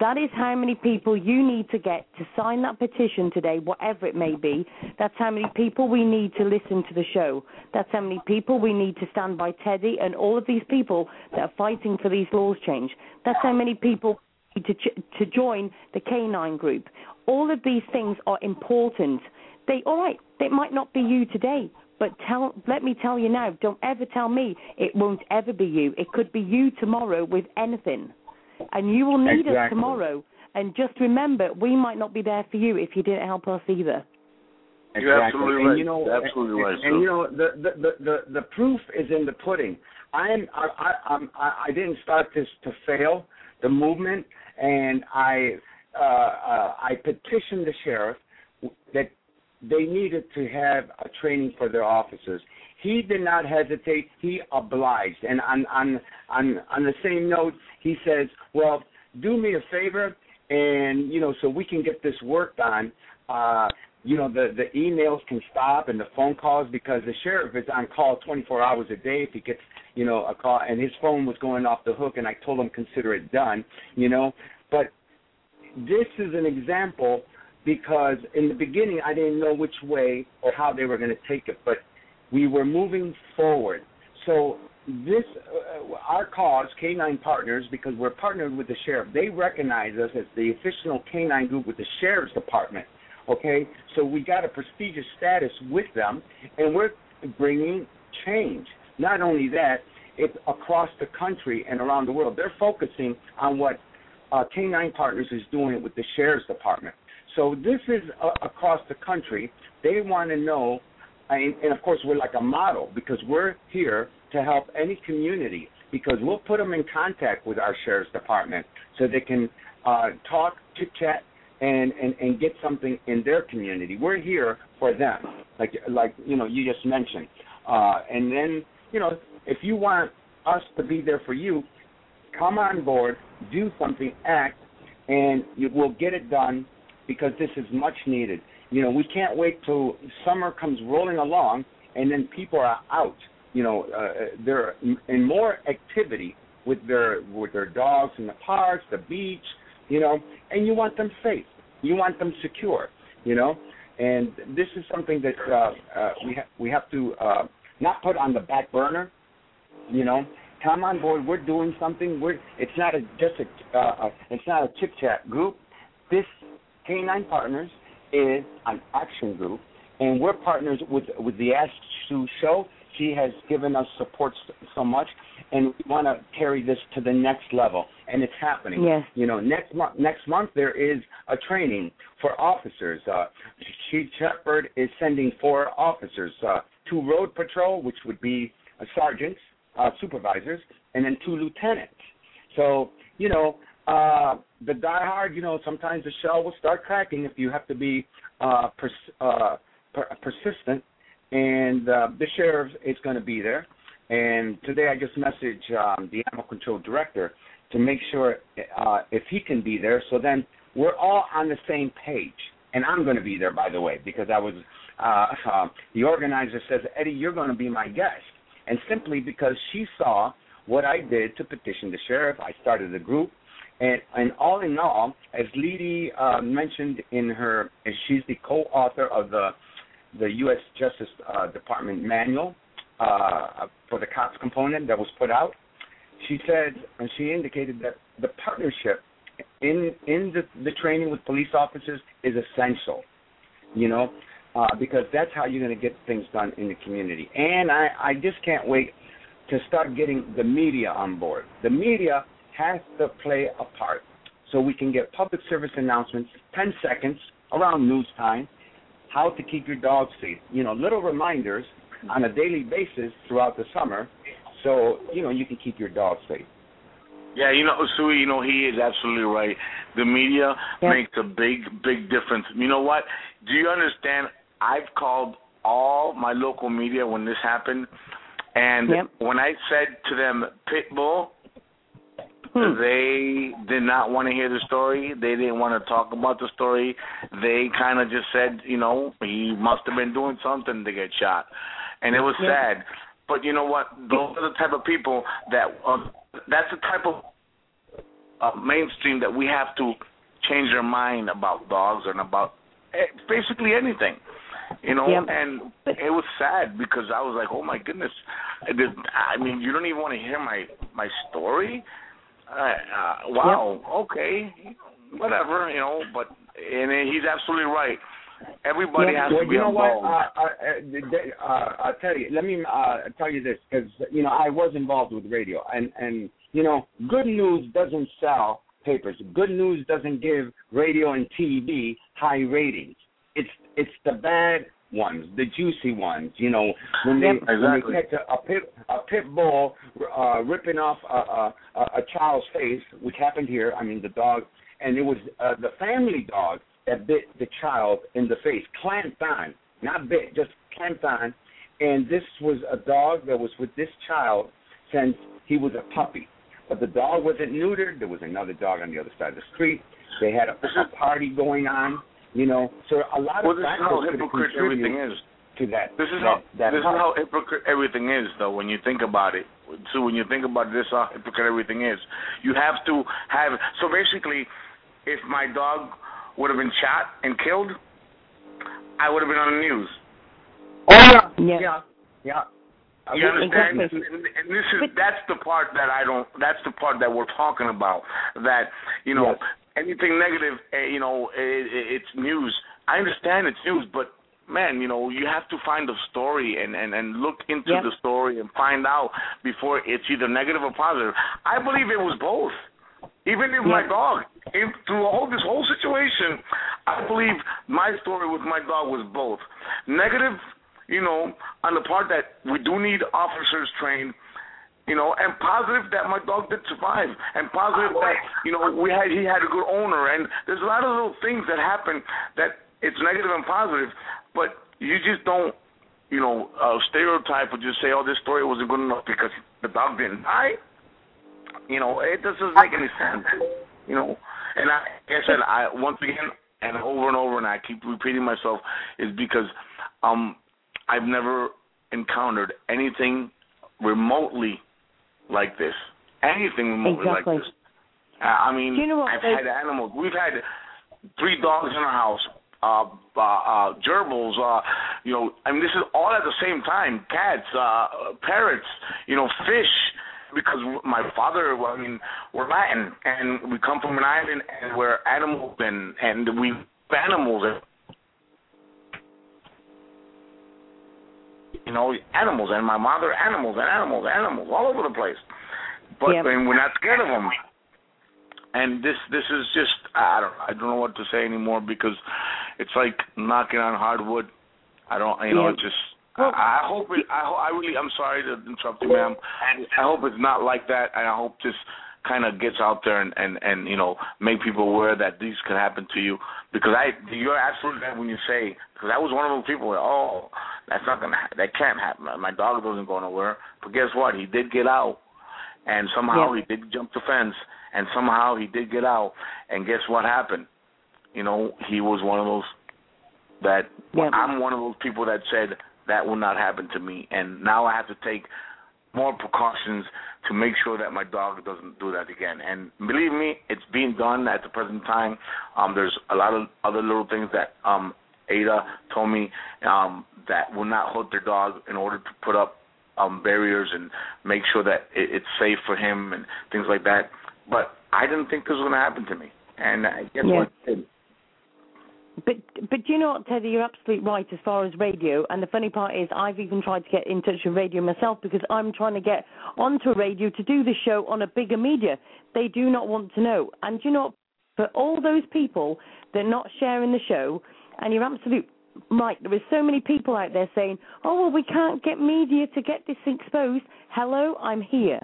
That is how many people you need to get to sign that petition today, whatever it may be. That's how many people we need to listen to the show. That's how many people we need to stand by Teddy and all of these people that are fighting for these laws change. That's how many people need to ch- to join the K9 group. All of these things are important. They all right. They might not be you today, but tell let me tell you now. Don't ever tell me it won't ever be you. It could be you tomorrow with anything and you will need us tomorrow. And just remember, we might not be there for you if you didn't help us either. You're absolutely and, right. You know, absolutely and, right. And, and you know, the, the the the the proof is in the pudding. I'm I I I'm, I didn't start this to fail the movement, and I uh, uh, I petitioned the sheriff that they needed to have a training for their officers. He did not hesitate. He obliged. And on on on on the same note, he says, "Well, do me a favor, and you know, so we can get this work done. Uh, you know, the the emails can stop and the phone calls because the sheriff is on call 24 hours a day. If he gets you know a call and his phone was going off the hook, and I told him consider it done. You know, but this is an example because in the beginning I didn't know which way or how they were going to take it, but we were moving forward. So this, uh, our cause, K9 Partners, because we're partnered with the sheriff, they recognize us as the official K9 group with the sheriff's department. Okay, so we got a prestigious status with them, and we're bringing change. Not only that, it's across the country and around the world. They're focusing on what uh, K9 Partners is doing with the sheriff's department. So this is uh, across the country. They want to know, and, and of course we're like a model because we're here to help any community because we'll put them in contact with our sheriff's department so they can uh, talk, chit chat, and, and and get something in their community. We're here for them, like like you know you just mentioned, uh, and then you know if you want us to be there for you, come on board, do something, act, and you, we'll get it done because this is much needed. You know, we can't wait till summer comes rolling along and then people are out. You know, uh, they're in more activity with their with their dogs in the parks, the beach. You know, and you want them safe. You want them secure. You know, and this is something that uh, uh, we ha- we have to uh, not put on the back burner. You know, come on board. We're doing something. We're it's not a just a uh, it's not a chit chat group. This K9 Partners is an action group, and we're partners with with the Ask Sue show. She has given us support so much, and we want to carry this to the next level, and it's happening. Yes. You know, next month next month there is a training for officers. Uh, Chief Shepard is sending four officers, uh, two road patrol, which would be uh, sergeants, uh, supervisors, and then two lieutenants. So you know, uh, the diehard, you know, sometimes the shell will start cracking if you have to be uh, pers- uh, per- persistent. And uh, the sheriff is going to be there. And today I just messaged um, the animal control director to make sure uh, if he can be there. So then we're all on the same page. And I'm going to be there, by the way, because I was uh, uh, the organizer says, Eddie, you're going to be my guest, and simply because she saw what I did to petition the sheriff, I started a group and, and all in all, as Ledy uh, mentioned in her, she's the co-author of the the U.S. Justice uh, Department manual uh, for the cops component that was put out. She said, and she indicated that the partnership in in the, the training with police officers is essential. You know, uh, because that's how you're going to get things done in the community. And I, I just can't wait to start getting the media on board. The media has to play a part so we can get public service announcements 10 seconds around news time how to keep your dog safe you know little reminders on a daily basis throughout the summer so you know you can keep your dog safe Yeah, you know, Sue, you know, he is absolutely right. The media Yep. makes a big, big difference. You know what? Do you understand? I've called all my local media when this happened, and Yep. when I said to them, Pitbull, Hmm. they did not want to hear the story. They didn't want to talk about the story. They kind of just said, you know, he must have been doing something to get shot, and it was Yeah. sad. But you know what? Those are the type of people that um, that's the type of uh, mainstream that we have to change their mind about dogs and about eh, basically anything. You know, Yep. and it was sad because I was like, "Oh my goodness!" I did- I mean, you don't even want to hear my my story. Uh, uh, wow. Okay. Whatever. You know, but and he's absolutely right. Everybody Yep. has well to be you know what involved. uh, uh, uh, i'll tell you let me uh, tell you this because you know i was involved with radio and and you know good news doesn't sell papers good news doesn't give radio and tv high ratings it's it's the bad ones, the juicy ones. You know, when they exactly. when they catch a, a pit a pit bull uh, ripping off a, a a child's face, which happened here. I mean, the dog, and it was uh, the family dog that bit the child in the face, clamped on, not bit, just clamped on. And this was a dog that was with this child since he was a puppy. But the dog wasn't neutered. There was another dog on the other side of the street. They had a, a party going on, you know. So a lot well, of this factors is how hypocrite everything is. To that, this is that, how that this heart. is how hypocrite everything is, though. When you think about it, so when you think about it, this is how hypocrite everything is. You have to have. So basically, if my dog would have been shot and killed, I would have been on the news. Oh yeah, Yeah. yeah, yeah. I You understand? And, and this is that's the part that I don't. That's the part that we're talking about. That you know Yes. Anything negative, eh, you know, it, it, it's news. I understand it's news, but man, you know, you have to find the story and and and look into Yep. the story and find out before it's either negative or positive. I believe it was both. Even if my dog, if, through all this whole situation, I believe my story with my dog was both negative, you know, on the part that we do need officers trained, you know, and positive that my dog did survive, and positive that you know we had he had a good owner, and there's a lot of little things that happen that it's negative and positive, but you just don't, you know, uh, stereotype or just say, oh, this story wasn't good enough because the dog didn't die. You know, it doesn't make any sense. You know, and I, like I said, I once again and over and over, and I keep repeating myself, is because um I've never encountered anything remotely like this. Anything remotely Exactly. like this. I mean, you know I've they- had animals. We've had three dogs in our house. Uh, uh, uh, gerbils, uh, you know, I mean, this is all at the same time. Cats, uh, parrots, you know, fish. Because my father, well, I mean, we're Latin, and we come from an island, and we're animals, and and we animals, and you know, animals, and my mother, animals, and animals, animals, all over the place. But Yep. and we're not scared of them. And this this is just I don't I don't know what to say anymore because it's like knocking on hardwood. I don't you know Yep. it's just Well, I, I hope it I ho- I really I'm sorry to interrupt you, ma'am. I hope it's not like that, and I hope this kind of gets out there and and and you know make people aware that these could happen to you. Because I you're absolutely right when you say because I was one of those people that oh that's not gonna that can't happen. My dog doesn't go nowhere. But guess what? He did get out. And somehow Yeah. he did jump the fence. And somehow he did get out. And guess what happened? You know he was one of those that Yeah. I'm one of those people that said that will not happen to me. And now I have to take more precautions to make sure that my dog doesn't do that again. And believe me, it's being done at the present time. Um, there's a lot of other little things that um, Ada told me um, that will not hurt their dog in order to put up um, barriers and make sure that it, it's safe for him and things like that. But I didn't think this was going to happen to me, and I guess Yeah. what? It did. But but do you know what, Teddy? You're absolutely right as far as radio. And the funny part is, I've even tried to get in touch with radio myself because I'm trying to get onto radio to do the show on a bigger media. They do not want to know. And you know, what? for all those people that are not sharing the show, and you're absolute right. There is so many people out there saying, "Oh well, we can't get media to get this exposed." Hello, I'm here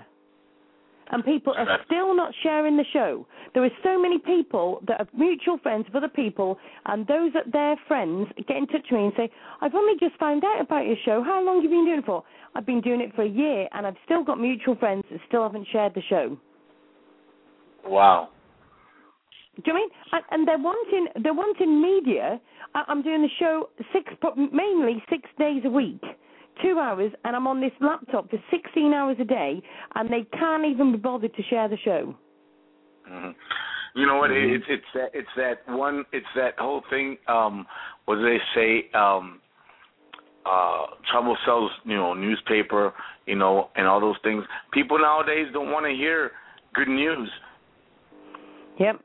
and people are still not sharing the show. There are so many people that are mutual friends of other people, and those that their friends get in touch with me and say, "I've only just found out about your show. How long have you been doing it for?" I've been doing it for a year, and I've still got mutual friends that still haven't shared the show. Wow. Do you know I mean? And, they're wanting they're wanting media. I'm doing the show six mainly six days a week, two hours, and I'm on this laptop for 16 hours a day, and they can't even be bothered to share the show. hmm You know what? It, it's it's that it's that one. It's that whole thing. Um, what do they say? Um, uh, trouble sells. You know, newspaper. You know, and all those things. People nowadays don't want to hear good news Yep.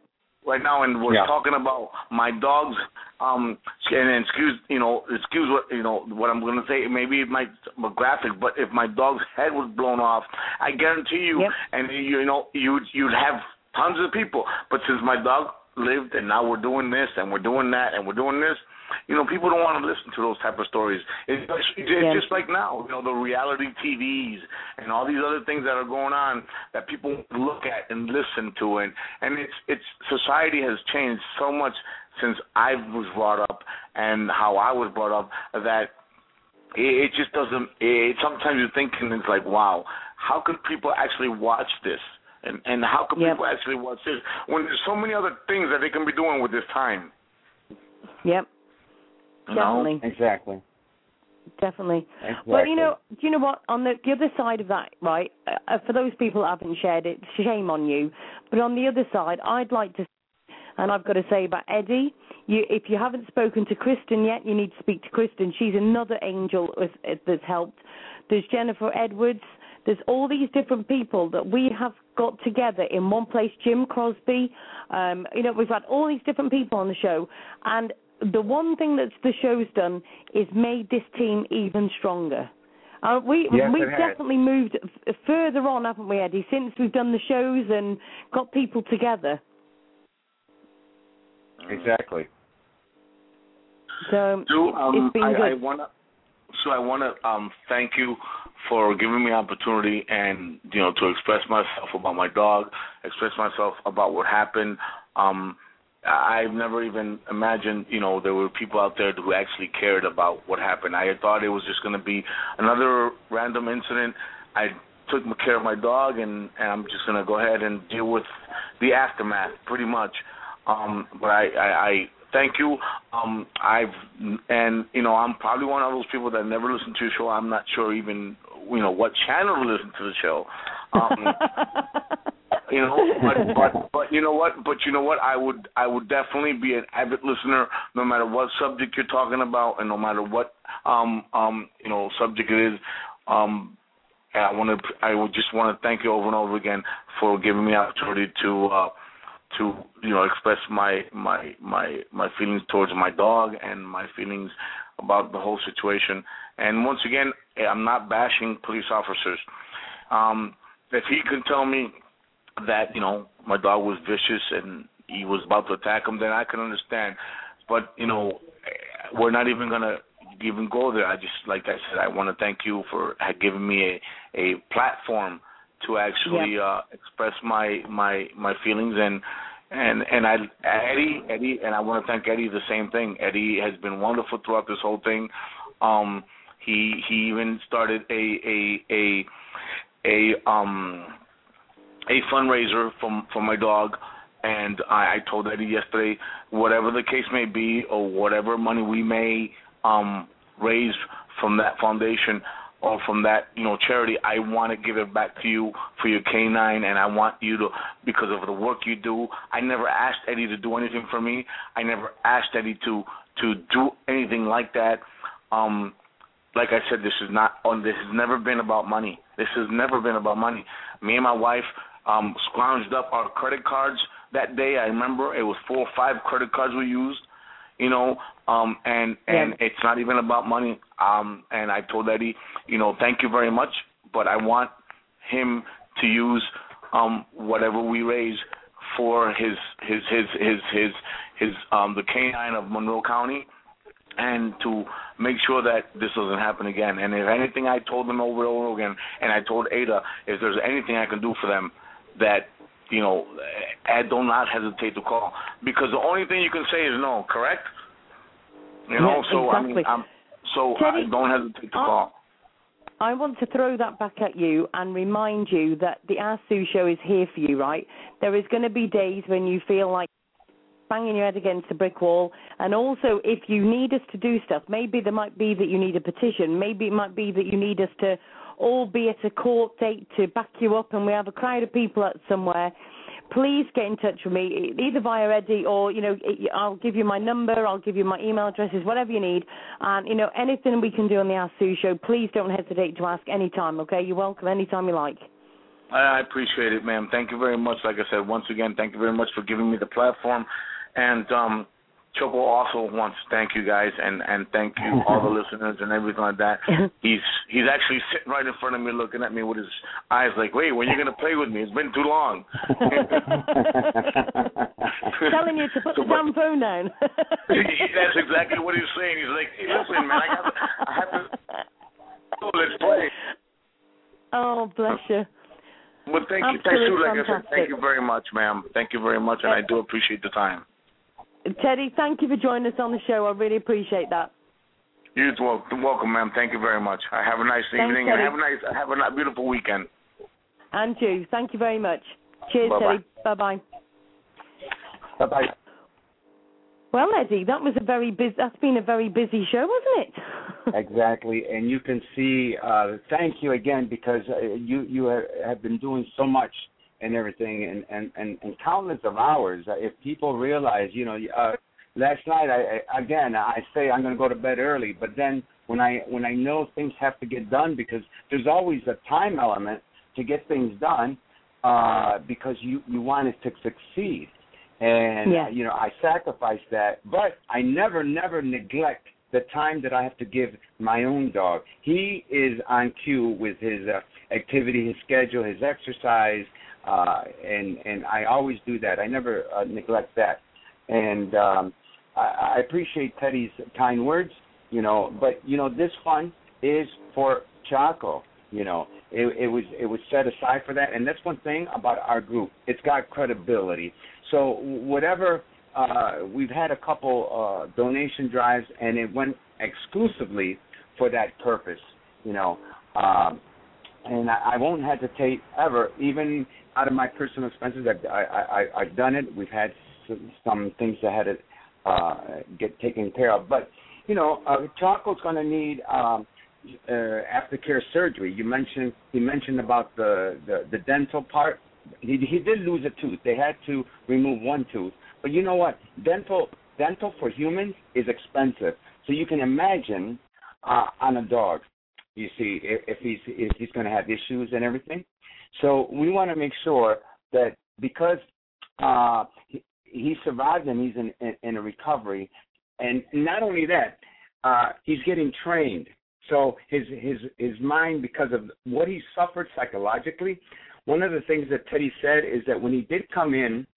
Right now, and we're Yeah. talking about my dogs. Um, and excuse, you know, excuse what you know what I'm going to say. Maybe it might be graphic, but if my dog's head was blown off, I guarantee you, Yep. and you know, you'd you'd have tons of people. But since my dog lived, and now we're doing this, and we're doing that, and we're doing this, you know, people don't want to listen to those type of stories. It's, it's yeah. just like now, you know, the reality TVs and all these other things that are going on that people look at and listen to, and and it's it's society has changed so much since I was brought up and how I was brought up that it, it just doesn't. It, sometimes you think and it's like, wow, how could people actually watch this? And and how can yep. people actually watch this when there's so many other things that they can be doing with this time? Yep. Definitely. Know? Exactly. Definitely. Exactly. But you know, do you know what? On the the other side of that, right? Uh, for those people that haven't shared it, shame on you. But on the other side, I'd like to, and I've got to say about Eddie. You, if you haven't spoken to Kristen yet, you need to speak to Kristen. She's another angel that's helped. There's Jennifer Edwards. There's all these different people that we have got together in one place. Jim Crosby, um, you know, we've had all these different people on the show, and the one thing that the show's done is made this team even stronger. Uh, we yes, we've definitely moved f- further on, haven't we, Eddie? Since we've done the shows and got people together. Exactly. So so, um, it's been I, good. I wanna, so I want to um, thank you for giving me opportunity and you know to express myself about my dog, express myself about what happened. Um, I've never even imagined, you know, there were people out there who actually cared about what happened. I had thought it was just going to be another random incident. I took care of my dog, and, and I'm just going to go ahead and deal with the aftermath, pretty much. Um, but I, I, I thank you. Um, I've and you know I'm probably one of those people that never listen to your show. I'm not sure even you know what channel to listen to the show. Um, you know, but, but but you know what? But you know what? I would I would definitely be an avid listener, no matter what subject you're talking about, and no matter what um um you know subject it is. Um, I want to I would just want to thank you over and over again for giving me the opportunity to. uh to you know express my my my my feelings towards my dog and my feelings about the whole situation. And once again, I'm not bashing police officers. Um, if he can tell me that you know my dog was vicious and he was about to attack him, then I can understand. But you know, we're not even gonna even go there. I just like I said, I want to thank you for giving me a a platform to actually yep. uh, express my my my feelings and and and I Eddie Eddie and I want to thank Eddie the same thing. Eddie has been wonderful throughout this whole thing. Um, he he even started a a a a um a fundraiser for for my dog and I, I told Eddie yesterday, whatever the case may be or whatever money we may um raise from that foundation, or from that you know charity, I want to give it back to you for your canine, and I want you to because of the work you do. I never asked Eddie to do anything for me. I never asked Eddie to to do anything like that. Um, like I said, this is not on. This has never been about money. This has never been about money. Me and my wife um, scrounged up our credit cards that day. I remember it was four or five credit cards we used you know um and and yeah. it's not even about money um and i told eddie you know thank you very much but i want him to use um whatever we raise for his his his his his his um the canine of monroe county and to make sure that this doesn't happen again and if anything i told them over and over again and i told ada if there's anything i can do for them that you know, I do not hesitate to call because the only thing you can say is no, correct? You know, yeah, so exactly. I mean, I'm, so Teddy, I don't hesitate to I, call. I want to throw that back at you and remind you that the Ask Sue show is here for you, right? There is going to be days when you feel like banging your head against a brick wall. And also, if you need us to do stuff, maybe there might be that you need a petition. Maybe it might be that you need us to all be at a court date to back you up and we have a crowd of people at somewhere, please get in touch with me either via Eddie or you know I'll give you my number, I'll give you my email addresses, whatever you need, and you know anything we can do on the Ask Sue show. Please don't hesitate to ask anytime. Okay, you're welcome anytime you like. I appreciate it, ma'am. Thank you very much. Like I said, once again, thank you very much for giving me the platform, and um, Choco also wants to thank you guys and and thank you all the listeners and everything like that. He's he's actually sitting right in front of me, looking at me with his eyes like, "Wait, when are you gonna play with me? It's been too long." Telling you to put So, the damn phone down. That's exactly what he's saying. He's like, "Hey, listen, man, I got, I have to, oh, let's play." Oh, bless you. But thank you, thank you, like I said, thank you very much, ma'am. Thank you very much, and I do appreciate the time. Teddy, thank you for joining us on the show. I really appreciate that. You're welcome, welcome, ma'am. Thank you very much. I have a nice Thanks, evening Teddy. and have a nice, have a ni- beautiful weekend. And you. Thank you very much. Cheers, Bye-bye. Teddy. Bye-bye. Bye bye. Well, Eddie, that was a very busy. That's been a very busy show, wasn't it? Exactly, and you can see. Uh, thank you again because uh, you you have been doing so much and everything, and and and, and countless of hours. Uh, if people realize, you know, uh, last night I, I again I say I'm going to go to bed early, but then when I when I know things have to get done because there's always a time element to get things done uh, because you you want it to succeed, and Yeah. you know I sacrifice that, but I never never neglect the time that I have to give my own dog. He is on cue with his uh, activity, his schedule, his exercise, uh, and and I always do that. I never uh, neglect that, and um, I, I appreciate Teddy's kind words. You know, but you know this fund is for Chaco. You know, it, it was it was set aside for that, and that's one thing about our group. It's got credibility. So whatever uh, we've had a couple uh, donation drives, and it went exclusively for that purpose. You know, um, and I, I won't hesitate ever, even out of my personal expenses. I've, I, I, I've done it. We've had some, some things that had to uh, get taken care of, but you know, uh, Chaco's going to need um, uh, aftercare surgery. You mentioned he mentioned about the, the the dental part. He he did lose a tooth. They had to remove one tooth. But you know what? Dental dental for humans is expensive. So you can imagine uh, on a dog. You see, if, if he's if he's going to have issues and everything. So we want to make sure that because uh, he, he survived and he's in, in, in a recovery, and not only that, uh, he's getting trained. So his his his mind, because of what he suffered psychologically, one of the things that Teddy said is that when he did come in,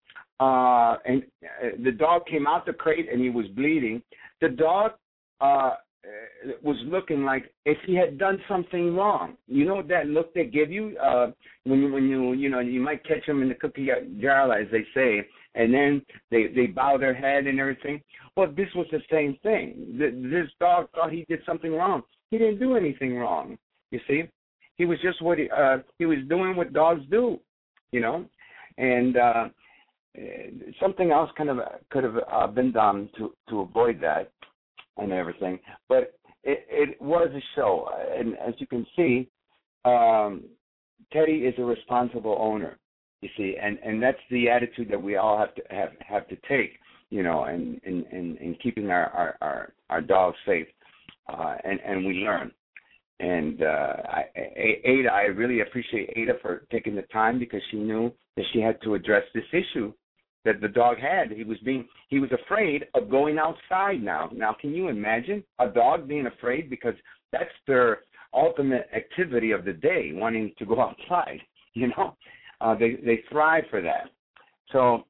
uh, and uh, the dog came out the crate and he was bleeding, the dog uh, uh, was looking like if he had done something wrong. You know that look they give you uh, when you when you you know you might catch them in the cookie jar as they say, and then they they bow their head and everything. Well, this was the same thing. Th- This dog thought he did something wrong. He didn't do anything wrong. You see, he was just what he uh, he was doing what dogs do. You know, and uh, uh, something else kind of could have uh, been done to to avoid that and everything. But it, it was a show, and as you can see, um, Teddy is a responsible owner. You see, and and that's the attitude that we all have to have have to take. You know, and and and, in keeping our our our, our dogs safe, uh, and and we learn. And uh, I, Ada, I really appreciate Ada for taking the time because she knew that she had to address this issue that the dog had. He was being he was afraid of going outside now. Now can you imagine a dog being afraid because that's their ultimate activity of the day, wanting to go outside, you know? Uh they they thrive for that. So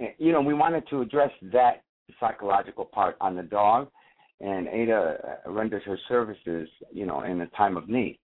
eh, you know, we wanted to address that psychological part on the dog and Ada uh, renders her services, you know, in a time of need.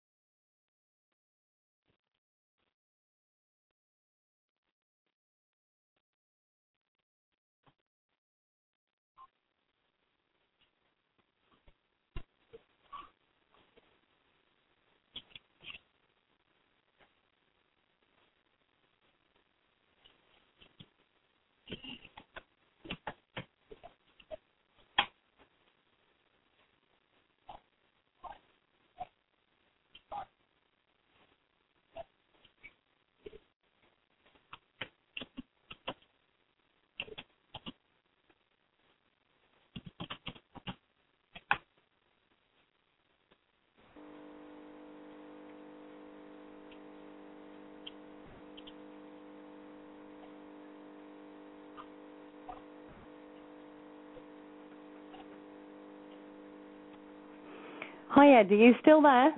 Hi, Eddie. Are you still there?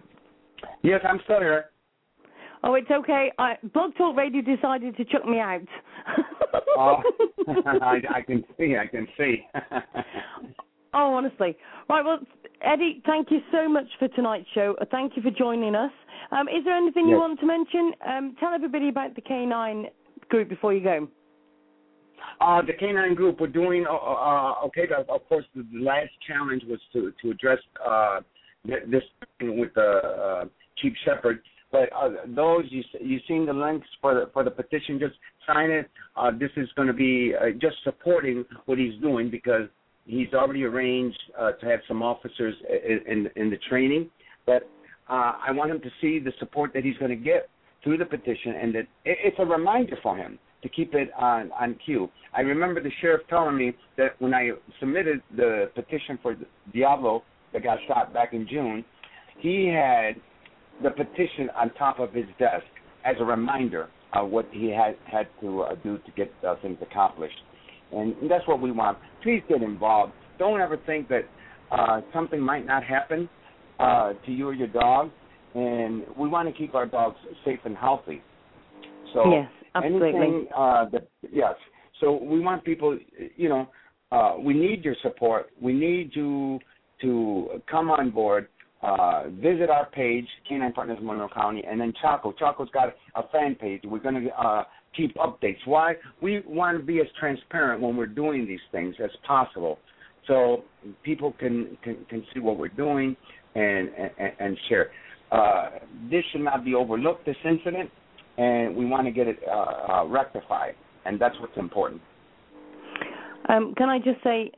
Yes, I'm still here. Oh, it's okay. I, Blog Talk Radio decided to chuck me out. oh, I, I can see. I can see. oh, honestly. Right. Well, Eddie, thank you so much for tonight's show. Uh, thank you for joining us. Um, is there anything you want to mention? Um, tell everybody about the K9 group before you go. Uh, the K9 group we're doing. Uh, uh, okay, of course, the, the last challenge was to to address uh, this with the uh, chief Shepard. But uh, those you you seen the links for the for the petition? Just sign it. Uh, this is going to be uh, just supporting what he's doing because he's already arranged uh, to have some officers in in, in the training. But uh, I want him to see the support that he's going to get through the petition, and that it, it's a reminder for him to keep it on on cue. I remember the sheriff telling me that when I submitted the petition for Diablo that got shot back in June, he had the petition on top of his desk as a reminder of what he had had to uh, do to get uh, things accomplished. And that's what we want. Please get involved. Don't ever think that uh, something might not happen uh, to you or your dog. And we want to keep our dogs safe and healthy. So yes, absolutely. anything uh, that yes. So we want people, you know, uh, we need your support. We need you to come on board. Uh, visit our page, Canine Partners Monroe County, and then Chaco. Chaco's got a fan page. We're going to uh, keep updates. Why? We want to be as transparent when we're doing these things as possible, so people can can, can see what we're doing and and, and share. Uh, this should not be overlooked. This incident, and we want to get it uh, uh, rectified, and that's what's important. Um, can I just say,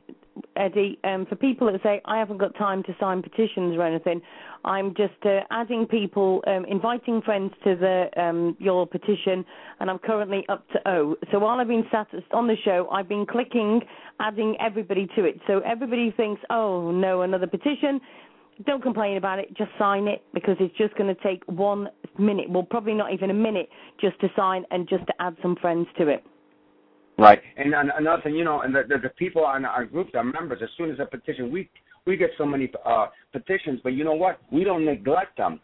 Eddie, um, for people that say I haven't got time to sign petitions or anything, I'm just uh, adding people, um, inviting friends to the um, your petition, and I'm currently up to O. So while I've been sat on the show, I've been clicking, adding everybody to it. So everybody thinks, oh no, another petition. Don't complain about it. Just sign it because it's just going to take one minute. Well, probably not even a minute just to sign and just to add some friends to it. Right. And an- another thing, you know, and the, the, the people on our group, our members, as soon as a petition, we we get so many uh, petitions, but you know what? We don't neglect them,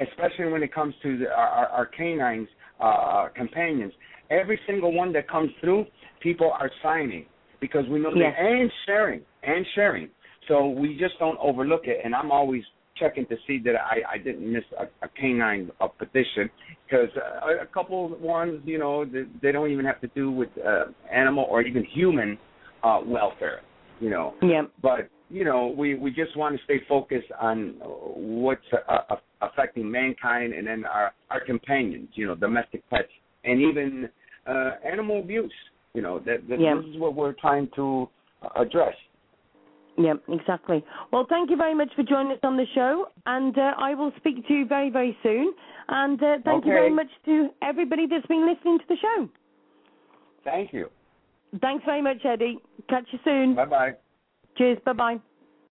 especially when it comes to the, our, our, our canines uh, companions. Every single one that comes through, people are signing because we know Yes. that and sharing and sharing. So we just don't overlook it. And I'm always checking to see that I, I didn't miss a, a canine uh, petition because uh, a couple ones, you know, they, they don't even have to do with uh, animal or even human uh, welfare, you know. Yeah. But you know, we we just want to stay focused on what's uh, uh, affecting mankind and then our our companions, you know, domestic pets and even uh, animal abuse. You know, that, that Yeah. this is what we're trying to uh, address. Yeah, exactly. Well, thank you very much for joining us on the show, and uh, I will speak to you very, very soon. And uh, thank you very much to everybody that's been listening to the show. Thank you. Thanks very much, Eddie. Catch you soon. Bye bye. Cheers. Bye bye.